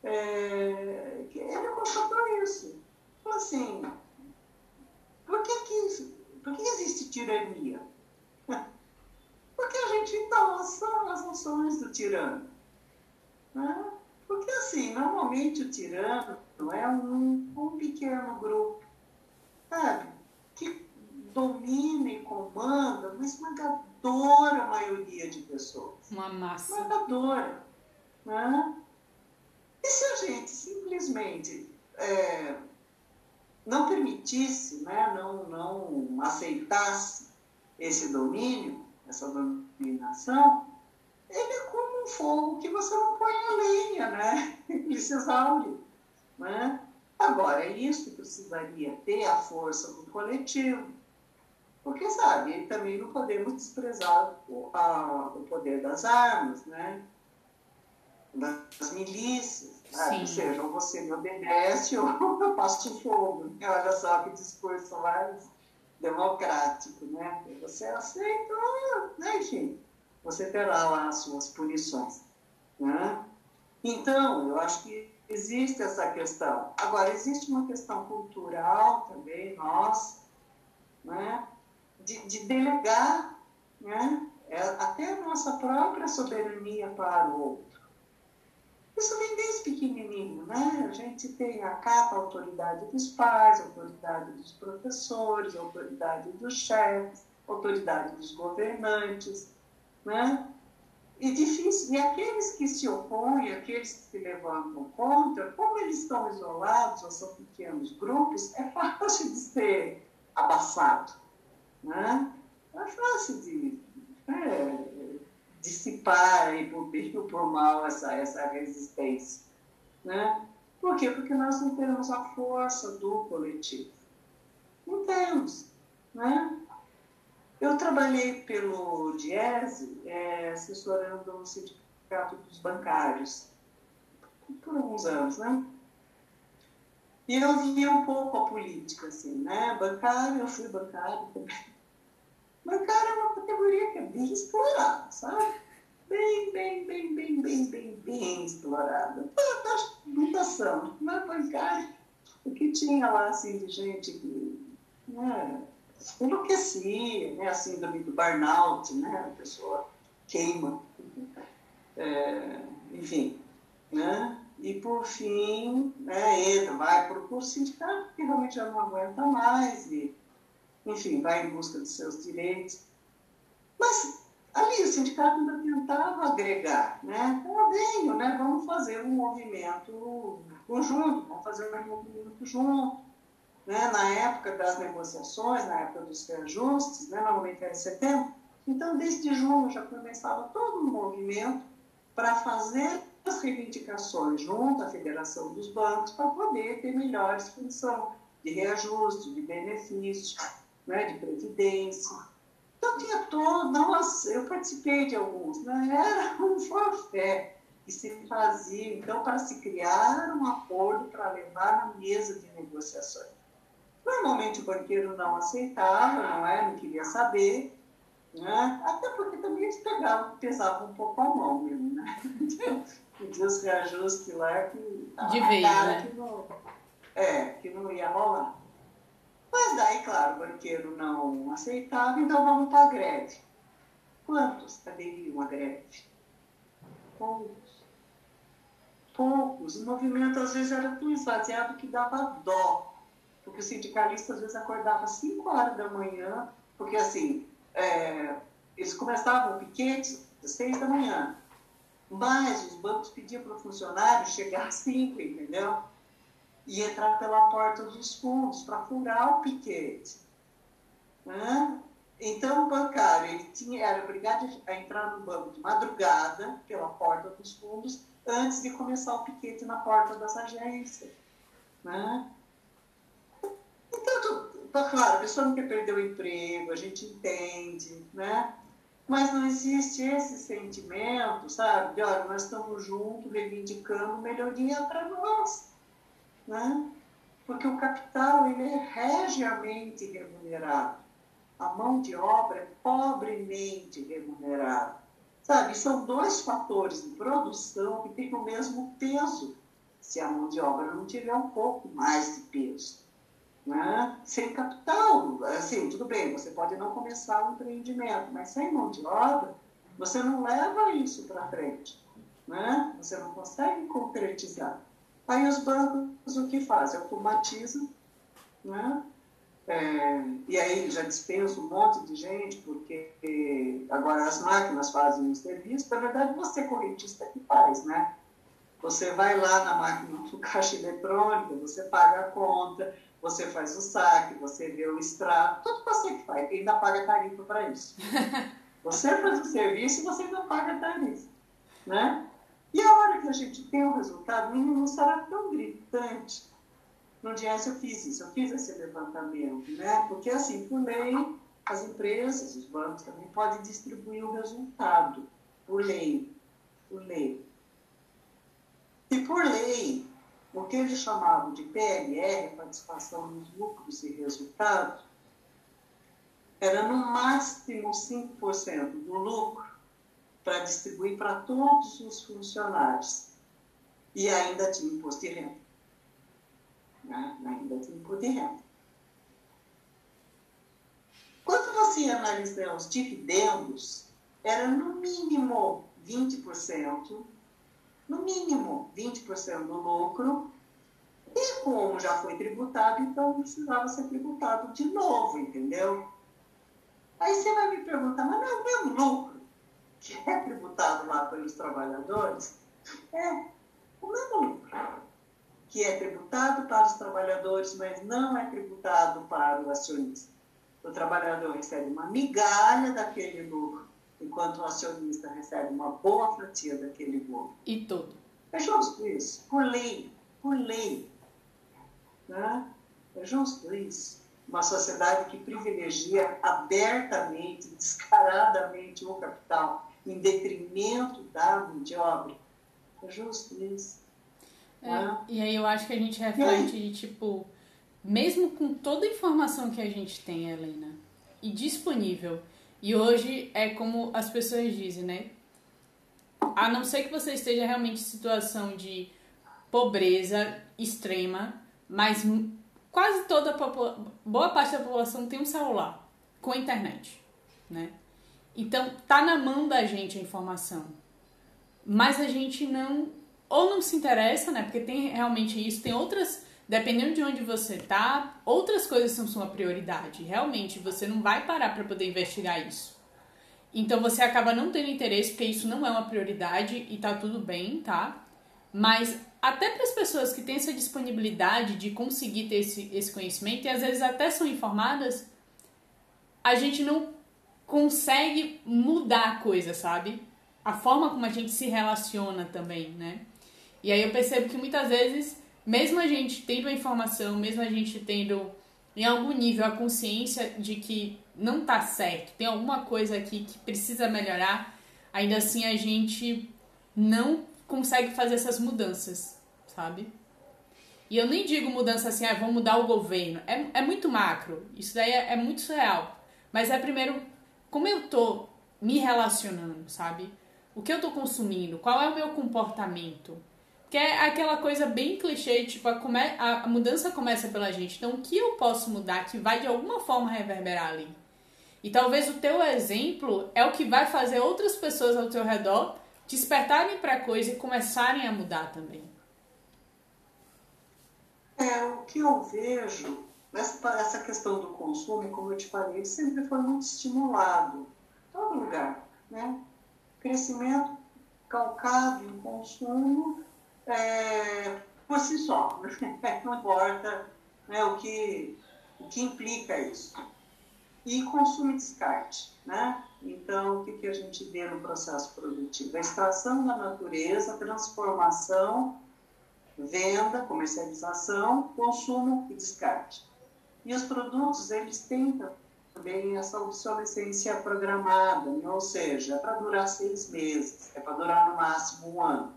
S2: é, ele constatou isso. Falou assim, por que, que, por que existe tirania? Porque a gente endossa as noções do tirano. Né? Porque, assim, normalmente o tirano é um, um pequeno grupo, sabe? Que domina e comanda uma esmagadora maioria de pessoas.
S1: Uma massa.
S2: Esmagadora. Né? E se a gente simplesmente é, não permitisse, né, não, não aceitasse esse domínio, essa dominação, ele é como um fogo que você não põe a lenha, né? <laughs> Ele se exaure. Né? Agora, isso precisaria ter a força do coletivo. Porque, sabe, também não podemos desprezar o, a, o poder das armas, né? das milícias. Né? Ou seja, ou você me obedece <laughs> ou eu passo fogo. Olha só que discurso mais democrático, né? Você aceita, né? enfim, você terá lá as suas punições. Né? Então, eu acho que existe essa questão. Agora, existe uma questão cultural também, nossa, né? de, de delegar né, é, até a nossa própria soberania para o outro. Isso vem desde pequenininho, né? A gente tem a capa a autoridade dos pais, a autoridade dos professores, a autoridade dos chefes, a autoridade dos governantes, né? E difícil, e aqueles que se opõem, aqueles que se levantam contra, como eles estão isolados ou são pequenos grupos, é fácil de ser abafado. Né? É fácil de é, dissipar aí por bem ou por mal essa, essa resistência. Né? Por quê? Porque nós não temos a força do coletivo. Não temos. Né? Eu trabalhei pelo Diese, é, assessorando o sindicato dos bancários por alguns anos, né? E eu via um pouco a política, assim, né? Bancário, eu fui bancário também. Bancário é uma categoria que é bem explorada, sabe? Bem, bem, bem, bem, bem, bem, bem explorada. Acho fundação, não é bancário. O que tinha lá, assim, de gente que né, enlouquecia, né? A síndrome do burnout, né? A pessoa queima. É, enfim, né? E, por fim, né, entra, vai para o curso sindicato, porque realmente já não aguenta mais e enfim, vai em busca dos seus direitos. Mas ali o sindicato ainda tentava agregar, né? Então, venho, né? Vamos fazer um movimento conjunto, vamos fazer um movimento junto. Né? Na época das negociações, na época dos reajustes, né? normalmente era em setembro, então desde junho já começava todo um movimento para fazer as reivindicações junto à Federação dos Bancos para poder ter melhores condições de reajuste, de benefício né, de previdência. Então tinha todo, nossa, eu participei de alguns, né? era <laughs> um forfé. e se fazia, então, para se criar um acordo para levar na mesa de negociações. Normalmente o banqueiro não aceitava, não é? Não queria saber, né? Até porque também eles pegavam, pesavam um pouco a mão mesmo, né? Então, <laughs> podia os reajustes lá que...
S1: De vez, né?
S2: Que não, é, que não ia rolar. Mas daí, claro, o banqueiro não aceitava, então vamos para a greve. Quantos aderiam à greve? Poucos. Poucos. O movimento às vezes era tão esvaziado que dava dó. Porque o sindicalista às vezes acordava às 5 horas da manhã, porque assim, é, eles começavam o piquete às 6 da manhã. Mas os bancos pediam para o funcionário chegar <laughs> às 5, entendeu? E entrar pela porta dos fundos para furar o piquete. Né? Então, o bancário ele tinha, era obrigado a entrar no banco de madrugada, pela porta dos fundos, antes de começar o piquete na porta das agências. Né? Então, tá claro, a pessoa não quer perder o emprego, a gente entende, né? Mas não existe esse sentimento, sabe? De, olha, nós estamos juntos reivindicando melhoria para nós, né? Porque o capital, ele é regiamente remunerado. A mão de obra é pobremente remunerada. Sabe, são dois fatores de produção que têm o mesmo peso, se a mão de obra não tiver um pouco mais de peso né? sem capital. Assim, tudo bem, você pode não começar um empreendimento, mas sem mão de obra, você não leva isso para frente. Né? Você não consegue concretizar. Aí os bancos o que fazem? Automatizam, né? É, e aí já dispensa um monte de gente, porque agora as máquinas fazem o serviço. Na verdade, você é correntista que faz, né? Você vai lá na máquina do caixa eletrônico, você paga a conta, você faz o saque, você vê o extrato, tudo você que faz, e ainda paga tarifa para isso. <laughs> Você faz o serviço e você ainda paga tarifa. Né? E a hora que a gente tem o resultado, não será tão gritante. No dia eu fiz isso, eu fiz esse levantamento, né? Porque assim, por lei, as empresas, os bancos também podem distribuir o resultado, por lei, por lei. E por lei, o que eles chamavam de PLR, participação nos lucros e resultados, era no máximo 5% do lucro para distribuir para todos os funcionários. E ainda tinha imposto de renda. Né? Ainda tinha imposto de renda. Quando você analisa os dividendos, era no mínimo 20% no mínimo 20% do lucro, e como já foi tributado, então precisava ser tributado de novo, entendeu? Aí você vai me perguntar, mas não é o mesmo lucro que é tributado lá pelos trabalhadores? É, o mesmo lucro que é tributado para os trabalhadores, mas não é tributado para o acionista. O trabalhador recebe uma migalha daquele lucro enquanto o acionista recebe uma boa fatia daquele bolo.
S1: E tudo.
S2: É justo isso, por lei, por lei. Né? É justo isso. Uma sociedade que privilegia abertamente, descaradamente o capital, em detrimento da mão de obra. É justo isso.
S1: É, né? E aí eu acho que a gente reflete de tipo, mesmo com toda a informação que a gente tem, Helena, e disponível, e hoje é como as pessoas dizem, né? A não ser que você esteja realmente em situação de pobreza extrema, mas quase toda a população, boa parte da população tem um celular com internet, né? Então tá na mão da gente a informação. Mas a gente não ou não se interessa, né? Porque tem realmente isso, tem outras dependendo de onde você tá, outras coisas são sua prioridade. Realmente, você não vai parar para poder investigar isso. Então você acaba não tendo interesse, porque isso não é uma prioridade e tá tudo bem, tá? Mas até para as pessoas que têm essa disponibilidade de conseguir ter esse, esse conhecimento e às vezes até são informadas, a gente não consegue mudar a coisa, sabe? A forma como a gente se relaciona também, né? E aí eu percebo que muitas vezes mesmo a gente tendo a informação, mesmo a gente tendo em algum nível a consciência de que não tá certo, tem alguma coisa aqui que precisa melhorar, ainda assim a gente não consegue fazer essas mudanças, sabe? E eu nem digo mudança assim, ah, vou mudar o governo. É, é muito macro. Isso daí é, é muito surreal. Mas é primeiro, como eu tô me relacionando, sabe? O que eu tô consumindo? Qual é o meu comportamento? Que é aquela coisa bem clichê, tipo, a, come... a mudança começa pela gente. Então, o que eu posso mudar que vai de alguma forma reverberar ali? E talvez o teu exemplo é o que vai fazer outras pessoas ao teu redor despertarem para coisa e começarem a mudar também.
S2: É, o que eu vejo, essa, questão do consumo, como eu te falei, sempre foi muito estimulado. Todo lugar, né? Crescimento calcado em consumo é, por si só. <laughs> Não importa né, o, que, o que implica isso. E consumo e descarte. Né? Então, o que, que a gente vê no processo produtivo? A extração da natureza, transformação, venda, comercialização, consumo e descarte. E os produtos, eles têm também essa obsolescência programada, né? ou seja, é para durar seis meses, é para durar no máximo um ano.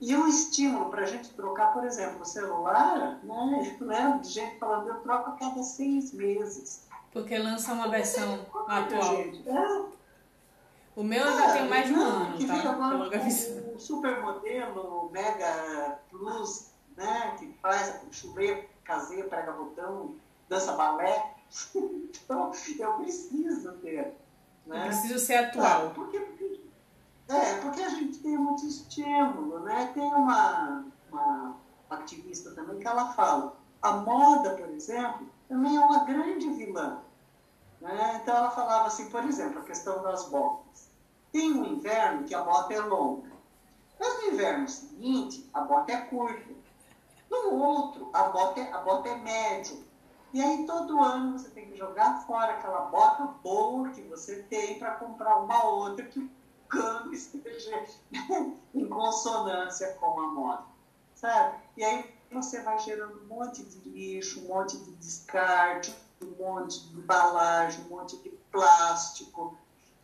S2: E um estímulo para a gente trocar, por exemplo, o celular, né? né? De gente falando, eu troco a cada seis meses.
S1: Porque lança uma versão atual. É. O meu eu já tenho mais de um ano,
S2: que
S1: tá?
S2: Agora, o supermodelo Mega Plus, né? Que faz chuveiro caseiro, prega botão, dança balé. <laughs> então, eu preciso ter. Né?
S1: Eu preciso ser atual.
S2: Tá, porque, é, porque a gente tem muito estímulo, né? Tem uma, uma ativista também que ela fala, a moda, por exemplo, também é uma grande vilã. Né? Então ela falava assim, por exemplo, a questão das botas. Tem um inverno que a bota é longa, mas no inverno seguinte a bota é curta. No outro, a bota é, a bota é média. E aí todo ano você tem que jogar fora aquela bota boa que você tem para comprar uma outra que cano esteja em consonância com a moda, sabe? E aí você vai gerando um monte de lixo, um monte de descarte, um monte de embalagem, um monte de plástico,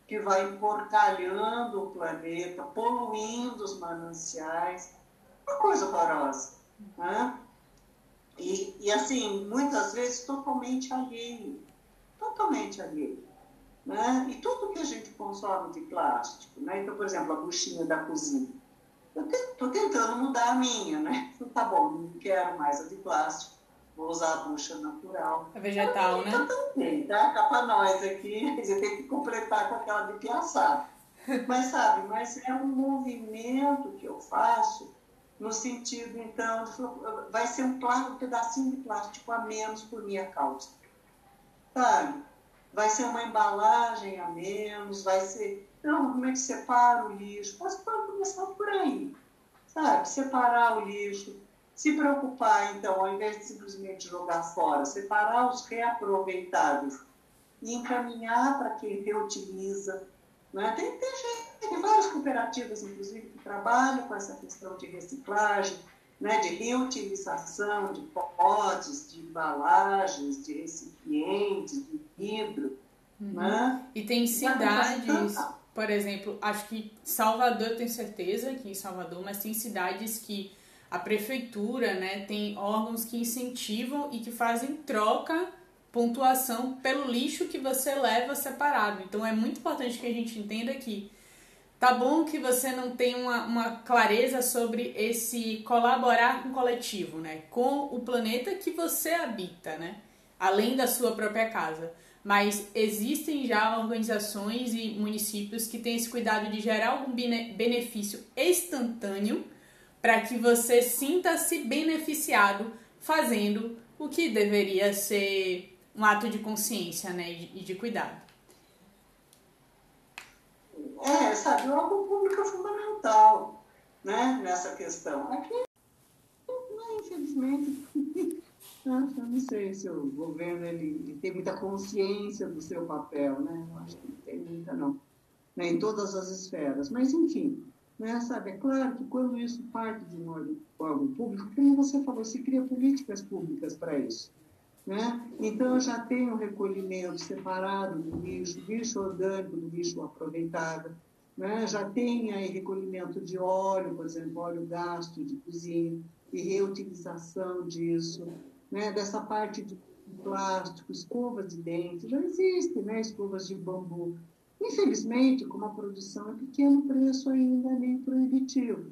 S2: que vai emporcalhando o planeta, poluindo os mananciais. Uma coisa horrorosa. Né? E, e assim, muitas vezes totalmente alheio. Totalmente alheio. Né? E tudo que a gente consome de plástico, né? então, por exemplo, a buchinha da cozinha. Eu estou tentando mudar a minha, né? <laughs> Tá bom, não quero mais a de plástico, vou usar a bucha natural.
S1: A vegetal, né?
S2: Tá também, tá? Cá para nós aqui, <laughs> gente tem que completar com aquela de piaçada. <laughs> Mas sabe, mas é um movimento que eu faço no sentido, então, vai ser um, plástico, um pedacinho de plástico a menos por minha causa. Sabe? vai ser uma embalagem a menos, vai ser. Não, como é que separa o lixo? Pode começar por aí, sabe? Separar o lixo, se preocupar, então, ao invés de simplesmente jogar fora, separar os reaproveitáveis e encaminhar para quem reutiliza. Né? Tem, tem, gente, tem várias cooperativas, inclusive, que trabalham com essa questão de reciclagem, né, de reutilização de potes, de embalagens, de recipientes, de vidro. Uhum. Né?
S1: E tem cidades, por exemplo, acho que Salvador, eu tenho certeza que em Salvador, mas tem cidades que a prefeitura né, tem órgãos que incentivam e que fazem troca, pontuação pelo lixo que você leva separado. Então é muito importante que a gente entenda que Tá bom que você não tem uma, uma clareza sobre esse colaborar com o coletivo, né? Com o planeta que você habita, né? Além da sua própria casa. Mas existem já organizações e municípios que têm esse cuidado de gerar algum benefício instantâneo para que você sinta-se beneficiado fazendo o que deveria ser um ato de consciência né, e de cuidado.
S2: É, sabe, o órgão público é fundamental né, nessa questão. Aqui, né, infelizmente, <laughs> eu não sei se o governo ele, ele, tem muita consciência do seu papel, né? Eu acho que não tem muita, não. Né, em todas as esferas. Mas, enfim, né, sabe, é claro que quando isso parte de um órgão público, como você falou, se cria políticas públicas para isso. Né? Então, eu já tenho recolhimento separado do lixo, lixo orgânico do lixo aproveitável. né? já tem aí recolhimento de óleo, por exemplo, óleo gasto de cozinha, e reutilização disso, né? dessa parte de plástico, escovas de dente, já existem né? escovas de bambu. Infelizmente, como a produção é pequena, o preço ainda é proibitivo.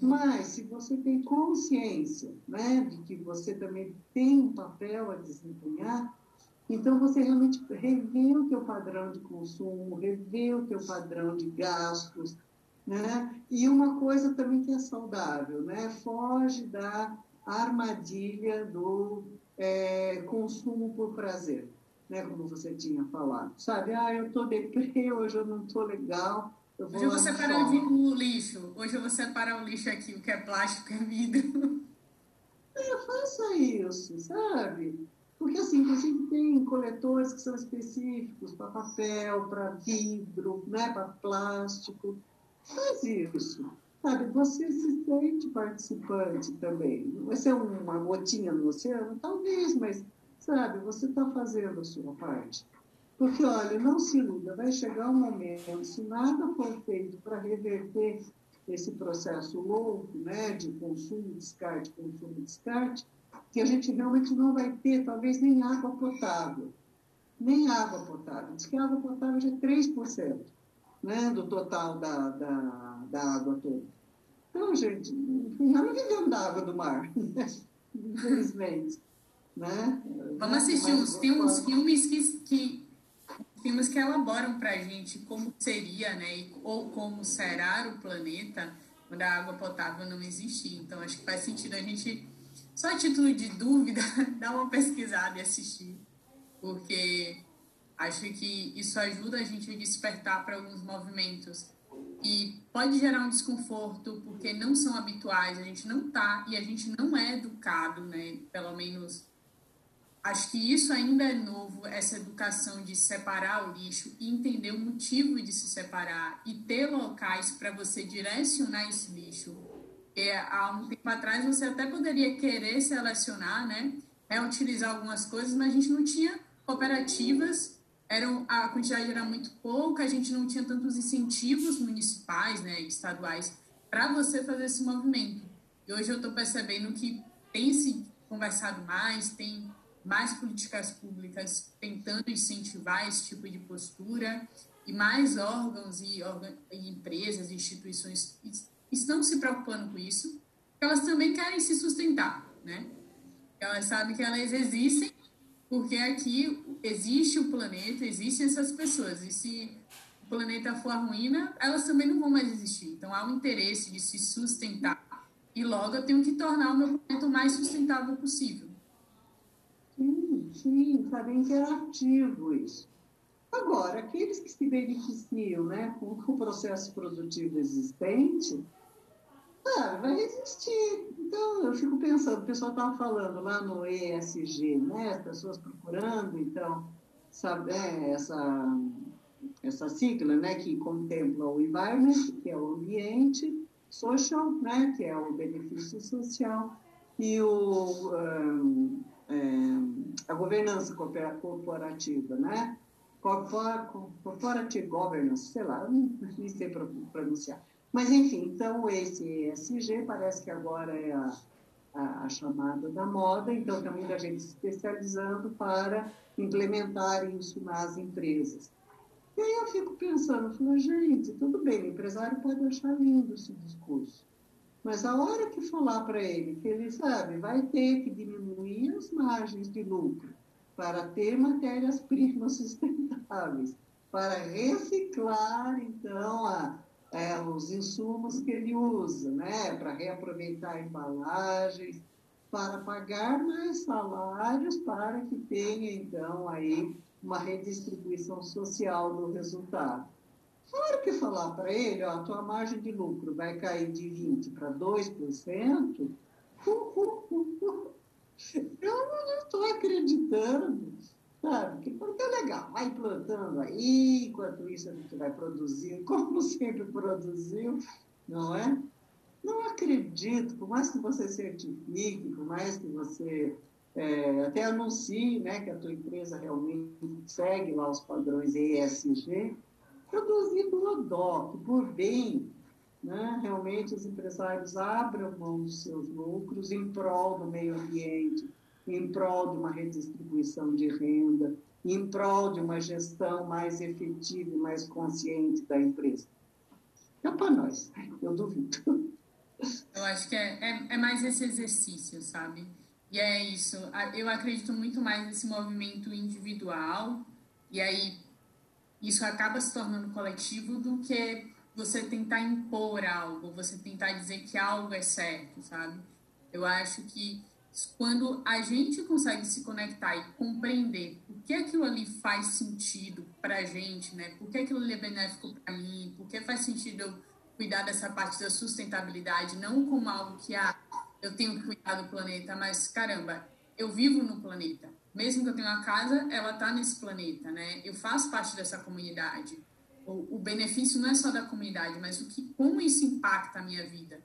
S2: Mas, se você tem consciência né, de que você também tem um papel a desempenhar, então você realmente revê o teu padrão de consumo, revê o teu padrão de gastos, né? E uma coisa também que é saudável, né? Foge da armadilha do é, consumo por prazer, né? Como você tinha falado, sabe? Ah, eu tô deprê, <laughs> hoje eu não tô legal,
S1: Hoje eu vou separar o, lixo. Hoje eu vou separar o lixo aqui, o que é plástico, o é vidro.
S2: É, faça isso, sabe? Porque, assim, inclusive tem coletores que são específicos para papel, para vidro, né, para plástico. Faz isso, sabe? Você se sente participante também. Vai ser uma gotinha no oceano? Talvez, mas, sabe, você está fazendo a sua parte. Porque, olha, não se iluda, vai chegar um momento, se nada for feito para reverter esse processo louco né, de consumo, descarte, consumo, descarte, que a gente realmente não vai ter, talvez, nem água potável. Nem água potável. Diz que a água potável já é 3% né, do total da, da, da água toda. Então, gente, nós não vivemos da água do mar, <laughs> né? infelizmente. Né?
S1: Vamos assistir uns, tem uns filmes que, que filmes que elaboram para a gente como seria, né, ou como será o planeta quando a água potável não existir. Então, acho que faz sentido a gente, só a título de dúvida, <laughs> dar uma pesquisada e assistir, porque acho que isso ajuda a gente a despertar para alguns movimentos e pode gerar um desconforto porque não são habituais, a gente não tá e a gente não é educado, né, pelo menos Acho que isso ainda é novo, essa educação de separar o lixo e entender o motivo de se separar e ter locais para você direcionar esse lixo. É, há um tempo atrás você até poderia querer selecionar, né, reutilizar algumas coisas, mas a gente não tinha cooperativas, eram, a quantidade era muito pouca, a gente não tinha tantos incentivos municipais, né, estaduais, para você fazer esse movimento. E hoje eu estou percebendo que tem se conversado mais, tem mais políticas públicas tentando incentivar esse tipo de postura e mais órgãos e, e empresas, instituições estão se preocupando com isso, elas também querem se sustentar, né? Elas sabem que elas existem porque aqui existe o planeta, existem essas pessoas, e se o planeta for ruína, elas também não vão mais existir. Então há um interesse de se sustentar e logo eu tenho que tornar o meu planeta o mais sustentável possível.
S2: Sim, sim, sabe, é interativo isso. Agora, aqueles que se beneficiam né, com <laughs> o processo produtivo existente, ah, vai resistir. Então, eu fico pensando, o pessoal estava falando lá no ESG, né, as pessoas procurando, então, sabe, é, essa, essa sigla né, que contempla o environment, que é o ambiente, social, né, que é o benefício social, e o um, é, a governança corporativa, né? Corporative Governance, sei lá, não sei pronunciar. Mas, enfim, então esse ESG parece que agora é a, a, a, chamada da moda, então tem muita gente se especializando para implementar isso nas empresas. E aí eu fico pensando, falo, gente, tudo bem, o empresário pode achar lindo esse discurso, mas a hora que falar para ele que ele sabe, vai ter que diminuir as margens de lucro para ter matérias-primas <laughs> sustentáveis, para reciclar, então, a, é, os insumos que ele usa, né, para reaproveitar embalagens, para pagar mais salários para que tenha, então, aí uma redistribuição social do resultado. Hora que falar para ele, ó, a tua margem de lucro vai cair de 20% para 2%, eu não estou acreditando, sabe? Porque é legal, vai plantando aí, enquanto isso a gente vai produzindo, <laughs> como sempre produziu, não é? Não acredito, por mais que você certifique, por mais que você é, até anuncie né, que a tua empresa realmente segue lá os padrões ESG, produzindo dó, que por bem, né, realmente os empresários abram mão dos seus lucros em prol do meio ambiente, em prol de uma redistribuição de renda, em prol de uma gestão mais efetiva e mais consciente da empresa. Então, para nós, <laughs> eu duvido.
S1: Eu acho que é, é, é, mais esse exercício, sabe? E é isso. Eu acredito muito mais nesse movimento individual, e aí isso acaba se tornando coletivo do que você tentar impor algo, você tentar dizer que algo é certo, sabe? Eu acho que quando a gente consegue se conectar e compreender por que aquilo ali faz sentido para a gente, né? Por que aquilo ali é benéfico para mim? Por que faz sentido eu cuidar dessa parte da sustentabilidade, não como algo que ah, eu tenho que cuidar do planeta, mas caramba, eu vivo no planeta. Mesmo que eu tenha uma casa, ela está nesse planeta, né? Eu faço parte dessa comunidade. O, benefício não é só da comunidade, mas o que, como isso impacta a minha vida.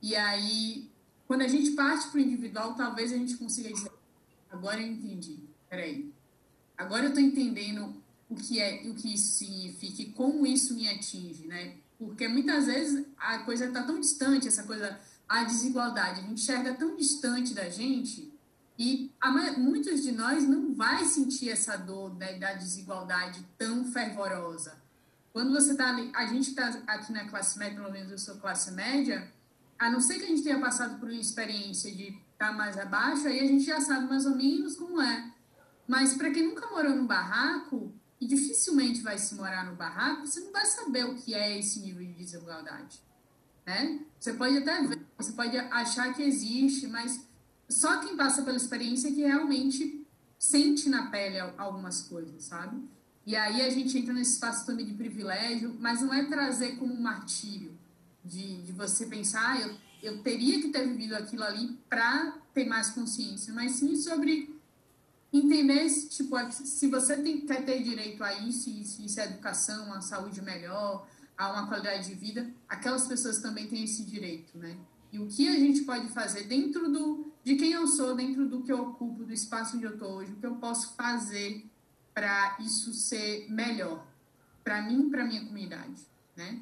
S1: E aí quando a gente parte para o individual, talvez a gente consiga dizer: agora eu entendi, peraí, agora eu estou entendendo o que é, o que isso significa e como isso me atinge, né? Porque muitas vezes a coisa está tão distante, essa coisa, a desigualdade, a gente enxerga tão distante da gente e a, muitos de nós não vai sentir essa dor da desigualdade tão fervorosa. Quando você está ali, a gente está aqui na classe média, pelo menos eu sou classe média, a não ser que a gente tenha passado por uma experiência de estar tá mais abaixo, aí a gente já sabe mais ou menos como é. Mas para quem nunca morou no barraco, e dificilmente vai se morar no barraco, você não vai saber o que é esse nível de desigualdade. Né? Você pode até ver, você pode achar que existe, mas só quem passa pela experiência que realmente sente na pele algumas coisas, sabe? E aí a gente entra nesse espaço também de privilégio, mas não é trazer como um martírio de, de você pensar, ah, eu, eu teria que ter vivido aquilo ali para ter mais consciência, mas sim sobre entender se, tipo, se você tem, quer ter direito a isso, se isso é educação, uma saúde melhor, a uma qualidade de vida, aquelas pessoas também têm esse direito, né? E o que a gente pode fazer dentro do de quem eu sou, dentro do que eu ocupo, do espaço onde eu estou hoje, o que eu posso fazer para isso ser melhor para mim e para minha comunidade, né?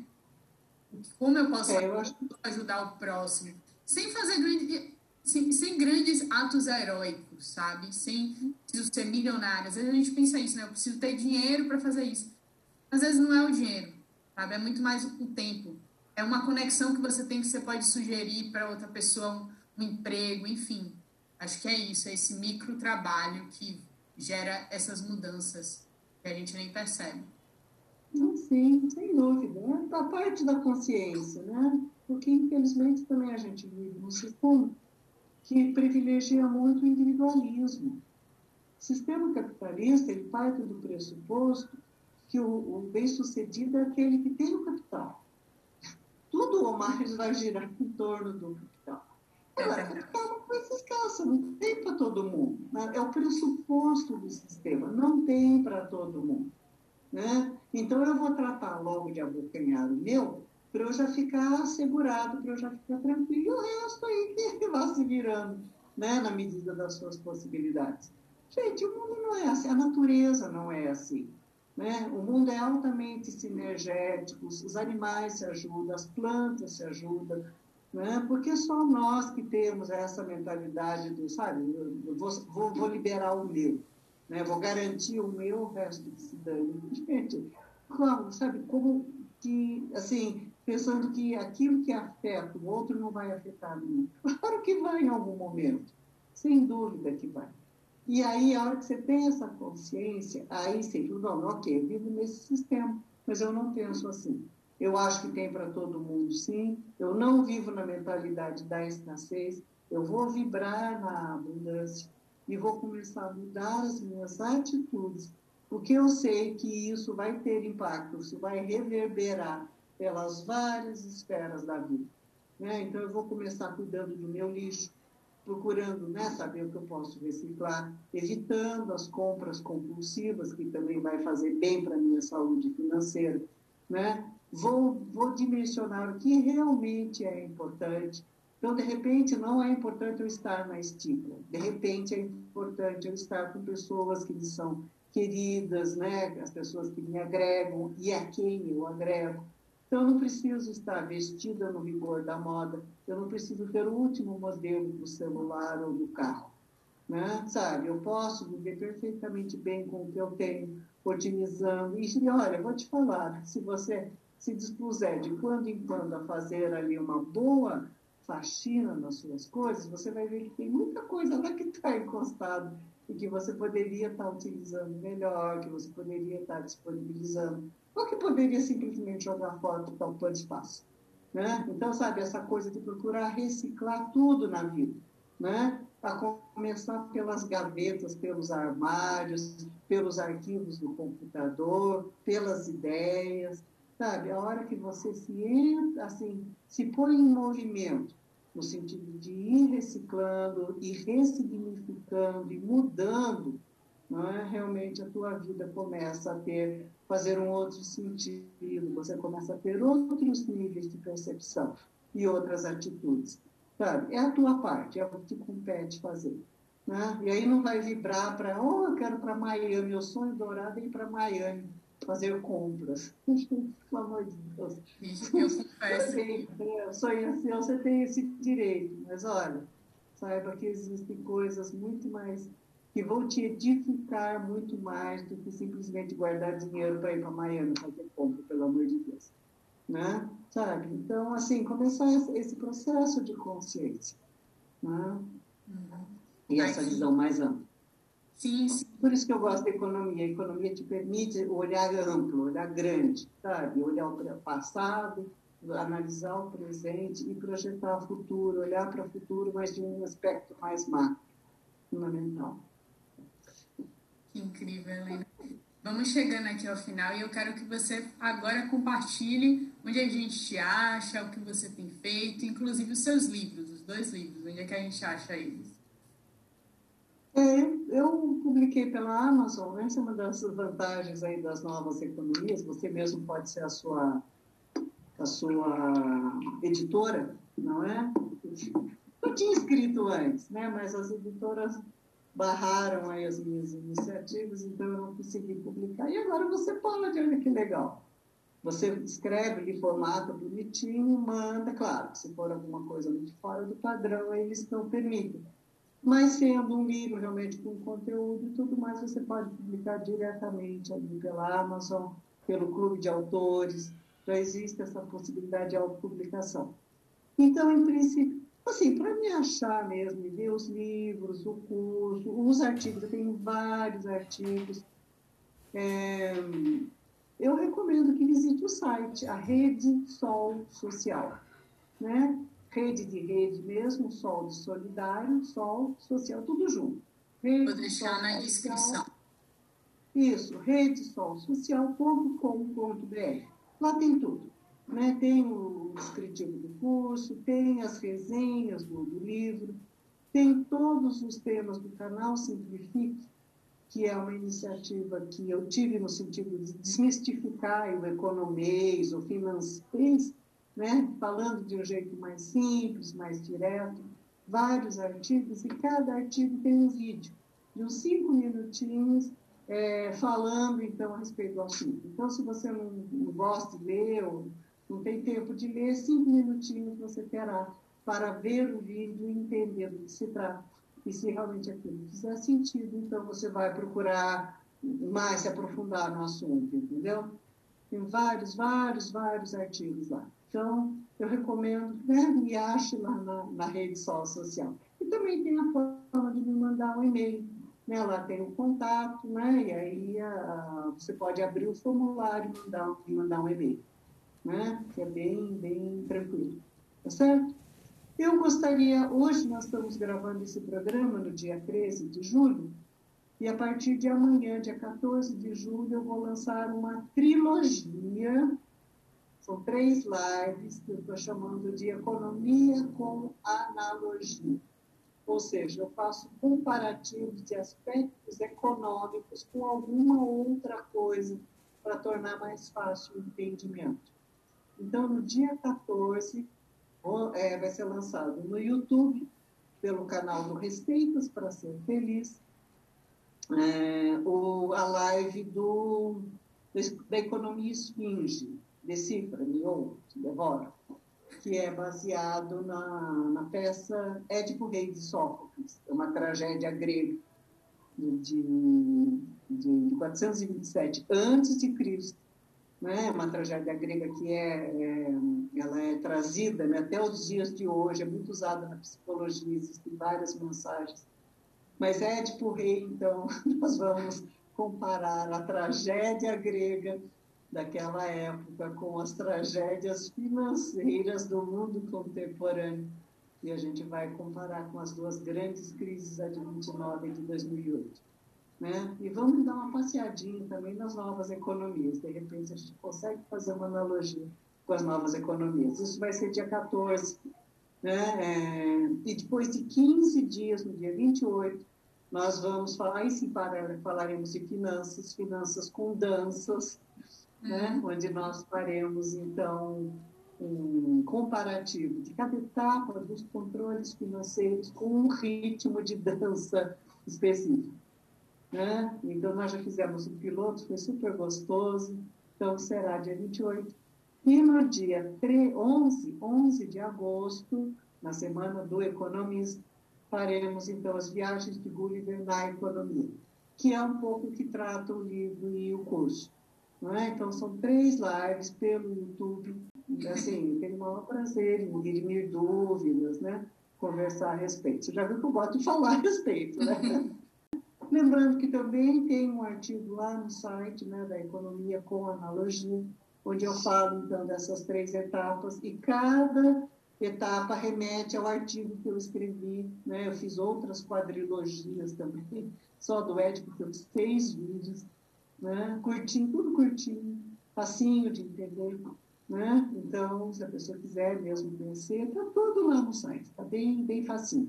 S1: Como eu posso é, eu acho... ajudar o próximo? Sem fazer grande, sem, sem, grandes atos heróicos, sabe? Sem preciso ser milionário. Às vezes a gente pensa isso, né? Eu preciso ter dinheiro para fazer isso. Às vezes não é o dinheiro, sabe? É muito mais o tempo. É uma conexão que você tem que você pode sugerir para outra pessoa um, um emprego, enfim. Acho que é isso, é esse micro trabalho que gera essas mudanças que a gente nem percebe.
S2: Sim, sem dúvida. É da parte da consciência, né? Porque, infelizmente, também a gente vive num sistema que privilegia muito o individualismo. O sistema capitalista, ele parte do pressuposto que o, o bem-sucedido é aquele que tem o capital. Tudo ou mais vai girar em torno do capital. Agora, o capital é uma coisa escassa, não tem para todo mundo. Né? É o pressuposto do sistema, não tem para todo mundo. Né? Então, eu vou tratar logo de abocanhar o meu, para eu já ficar assegurado, para eu já ficar tranquilo, e o resto aí que <laughs> vá se virando, né? na medida das suas possibilidades. Gente, o mundo não é assim, a natureza não é assim. Né? O mundo é altamente sinergético, os animais se ajudam, as plantas se ajudam, né? porque só nós que temos essa mentalidade do, sabe, vou, vou, vou liberar o meu né? vou garantir o meu, resto que se dane. Gente, como, sabe, como que, assim, pensando que aquilo que afeta o outro não vai afetar nunca. <laughs> Claro que vai em algum momento, sem dúvida que vai. E aí, a hora que você tem essa consciência, aí sim, não, ok, eu vivo nesse sistema, mas eu não penso assim. Eu acho que tem para todo mundo, sim. Eu não vivo na mentalidade da escassez. Eu vou vibrar na abundância e vou começar a mudar as minhas atitudes, porque eu sei que isso vai ter impacto, isso vai reverberar pelas várias esferas da vida. Né? Então, eu vou começar cuidando do meu lixo, procurando né, saber o que eu posso reciclar, evitando as compras compulsivas, que também vai fazer bem para a minha saúde financeira. Né? Vou, vou dimensionar o que realmente é importante, então, de repente, não é importante eu estar na estípula. De repente, é importante eu estar com pessoas que me são queridas, né? As pessoas que me agregam e a quem eu agrego. Então, eu não preciso estar vestida no rigor da moda, eu não preciso ter o último modelo do celular ou do carro. Né? Sabe, eu posso viver perfeitamente bem com o que eu tenho, otimizando. E, olha, vou te falar, se você se dispuser de quando em quando a fazer ali uma boa faxina nas suas coisas, você vai ver que tem muita coisa lá que está encostada e que você poderia estar utilizando melhor, que você poderia estar disponibilizando, ou que poderia simplesmente jogar fora ocupando espaço. Né? Então, sabe, essa coisa de procurar reciclar tudo na vida, né? a começar pelas gavetas, pelos armários, pelos arquivos do computador, pelas ideias, sabe? A hora que você se entra, assim, se põe em movimento, no sentido de ir reciclando e ressignificando e mudando, é? realmente a tua vida começa a ter, fazer um outro sentido, você começa a ter outros níveis de percepção e outras atitudes. Sabe? É a tua parte, é o que te compete fazer. Né? E aí não vai vibrar para, oh, eu quero para Miami, meu sonho dourado é ir para Miami fazer compras. Pelo amor de Deus. Eu confesso. Sonho seu, você tem esse direito, mas olha, saiba que existem coisas muito mais que vão te edificar muito mais do que simplesmente guardar dinheiro para ir para Miami fazer compra, pelo amor de Deus. Né? Sabe? Então, assim, começar esse processo de consciência. Né? Uhum. E essa visão mais ampla.
S1: Sim, sim.
S2: Por isso que eu gosto da economia. A economia te permite olhar amplo, olhar grande, sabe? Olhar o passado, analisar o presente e projetar o futuro, olhar para o futuro, mas de um aspecto mais macro, fundamental.
S1: Que incrível, Helena. Vamos chegando aqui ao final e eu quero que você agora compartilhe onde a gente te acha, o que você tem feito, inclusive os seus livros, os dois livros, onde é que a gente acha eles.
S2: É, eu publiquei pela Amazon, essa é uma das vantagens aí das novas economias, você mesmo pode ser a sua, a sua editora, não é? Eu tinha escrito antes, né? mas as editoras barraram aí as minhas iniciativas, então eu não consegui publicar. E agora você pode, olha que legal. Você escreve de formato bonitinho, manda, claro, se for alguma coisa muito fora do padrão, eles não permitem mas sendo um livro realmente com conteúdo e tudo mais, você pode publicar diretamente ali pela Amazon, pelo clube de autores, já existe essa possibilidade de autopublicação. Então, em princípio, assim, para me achar mesmo, ver os livros, o curso, os artigos, eu tenho vários artigos, é, eu recomendo que visite o site, a Rede Sol Social, né? Rede de rede mesmo, sol de solidário, sol social, tudo junto.
S1: Rede Vou deixar na descrição.
S2: Isso, redesolsocial.com.br. Lá tem tudo. Né? Tem o descritivo do curso, tem as resenhas do, do livro, tem todos os temas do canal Simplifique, que é uma iniciativa que eu tive no sentido de desmistificar o economês, o financeiro, né? falando de um jeito mais simples, mais direto, vários artigos, e cada artigo tem um vídeo de uns cinco minutinhos é, falando, então, a respeito do assunto. Então, se você não, não gosta de ler ou não tem tempo de ler, cinco minutinhos você terá para ver o vídeo e entender do que se trata. E se realmente aquilo fizer sentido, então você vai procurar mais se aprofundar no assunto, entendeu? Tem vários, vários, vários artigos lá. Então, eu recomendo, né, me ache lá na, na rede social. E também tem a forma de me mandar um e-mail. Né? Lá tem o contato, né? e aí a, você pode abrir o formulário e mandar, mandar um e-mail. Né? Que é bem, bem tranquilo. Tá certo? Eu gostaria, hoje nós estamos gravando esse programa no dia 13 de julho, e a partir de amanhã, dia 14 de julho, eu vou lançar uma trilogia são três lives que eu estou chamando de economia com analogia. Ou seja, eu faço comparativos de aspectos econômicos com alguma outra coisa para tornar mais fácil o entendimento. Então, no dia 14, é, vai ser lançado no YouTube, pelo canal do Receitas para Ser Feliz, é, o, a live do, da economia esfinge, decifra-me ou que é baseado na, na peça Édipo Rei de Sófocles, é uma tragédia grega de, de, de 427 antes de Cristo, né? Uma tragédia grega que é, é ela é trazida né, até os dias de hoje, é muito usada na psicologia, existem várias mensagens. Mas Édipo Rei, então, <laughs> nós vamos comparar a tragédia grega daquela época com as tragédias financeiras do mundo contemporâneo. E a gente vai comparar com as duas grandes crises, a de 29 e de 2008. Né? E vamos dar uma passeadinha também nas novas economias. De repente, a gente consegue fazer uma analogia com as novas economias. Isso vai ser dia 14. Né? É, e depois de 15 dias, no dia 28, nós vamos falar, e sim falaremos de finanças, finanças com danças? Uhum. né? onde nós faremos, então, um comparativo de cada etapa dos controles financeiros com um ritmo de dança específico. Né? Então, nós já fizemos um piloto, foi super gostoso. Então, será dia 28. E no dia 11, 11 de agosto, na semana do economista, faremos, então, as viagens de Gulliver na economia, que é um pouco que trata o livro e o curso. É? Então, são três lives pelo YouTube. Assim, tenho o maior prazer em dirimir dúvidas, né? conversar a respeito. Você já viu que eu gosto de falar a respeito, né? <laughs> Lembrando que também tem um artigo lá no site né, da Economia com Analogia, onde eu falo, então, dessas três etapas, e cada etapa remete ao artigo que eu escrevi. Né? Eu fiz outras quadrilogias também, <laughs> só do Édipo, que eu fiz seis vídeos, né? curtinho, tudo curtinho, facinho de entender. Né? Então, se a pessoa quiser mesmo conhecer, está tudo lá no site, está bem, bem facinho.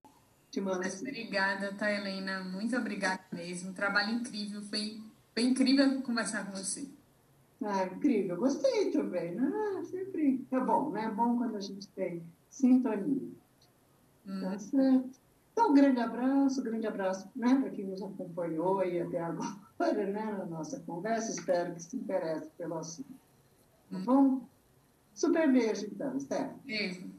S1: Te mando assim. Obrigada, tá, Helena? Muito obrigada mesmo. Trabalho incrível. Foi, foi incrível conversar com você.
S2: Ah, incrível. Gostei também. Ah, sempre é bom, né? É bom quando a gente tem sintonia. Hum. Tá certo. Então, um grande abraço, um grande abraço né, para quem nos acompanhou aí até agora né, na nossa conversa. Espero que se interesse pelo assunto. Tá bom? Super beijo, então, Esther.
S1: Beijo.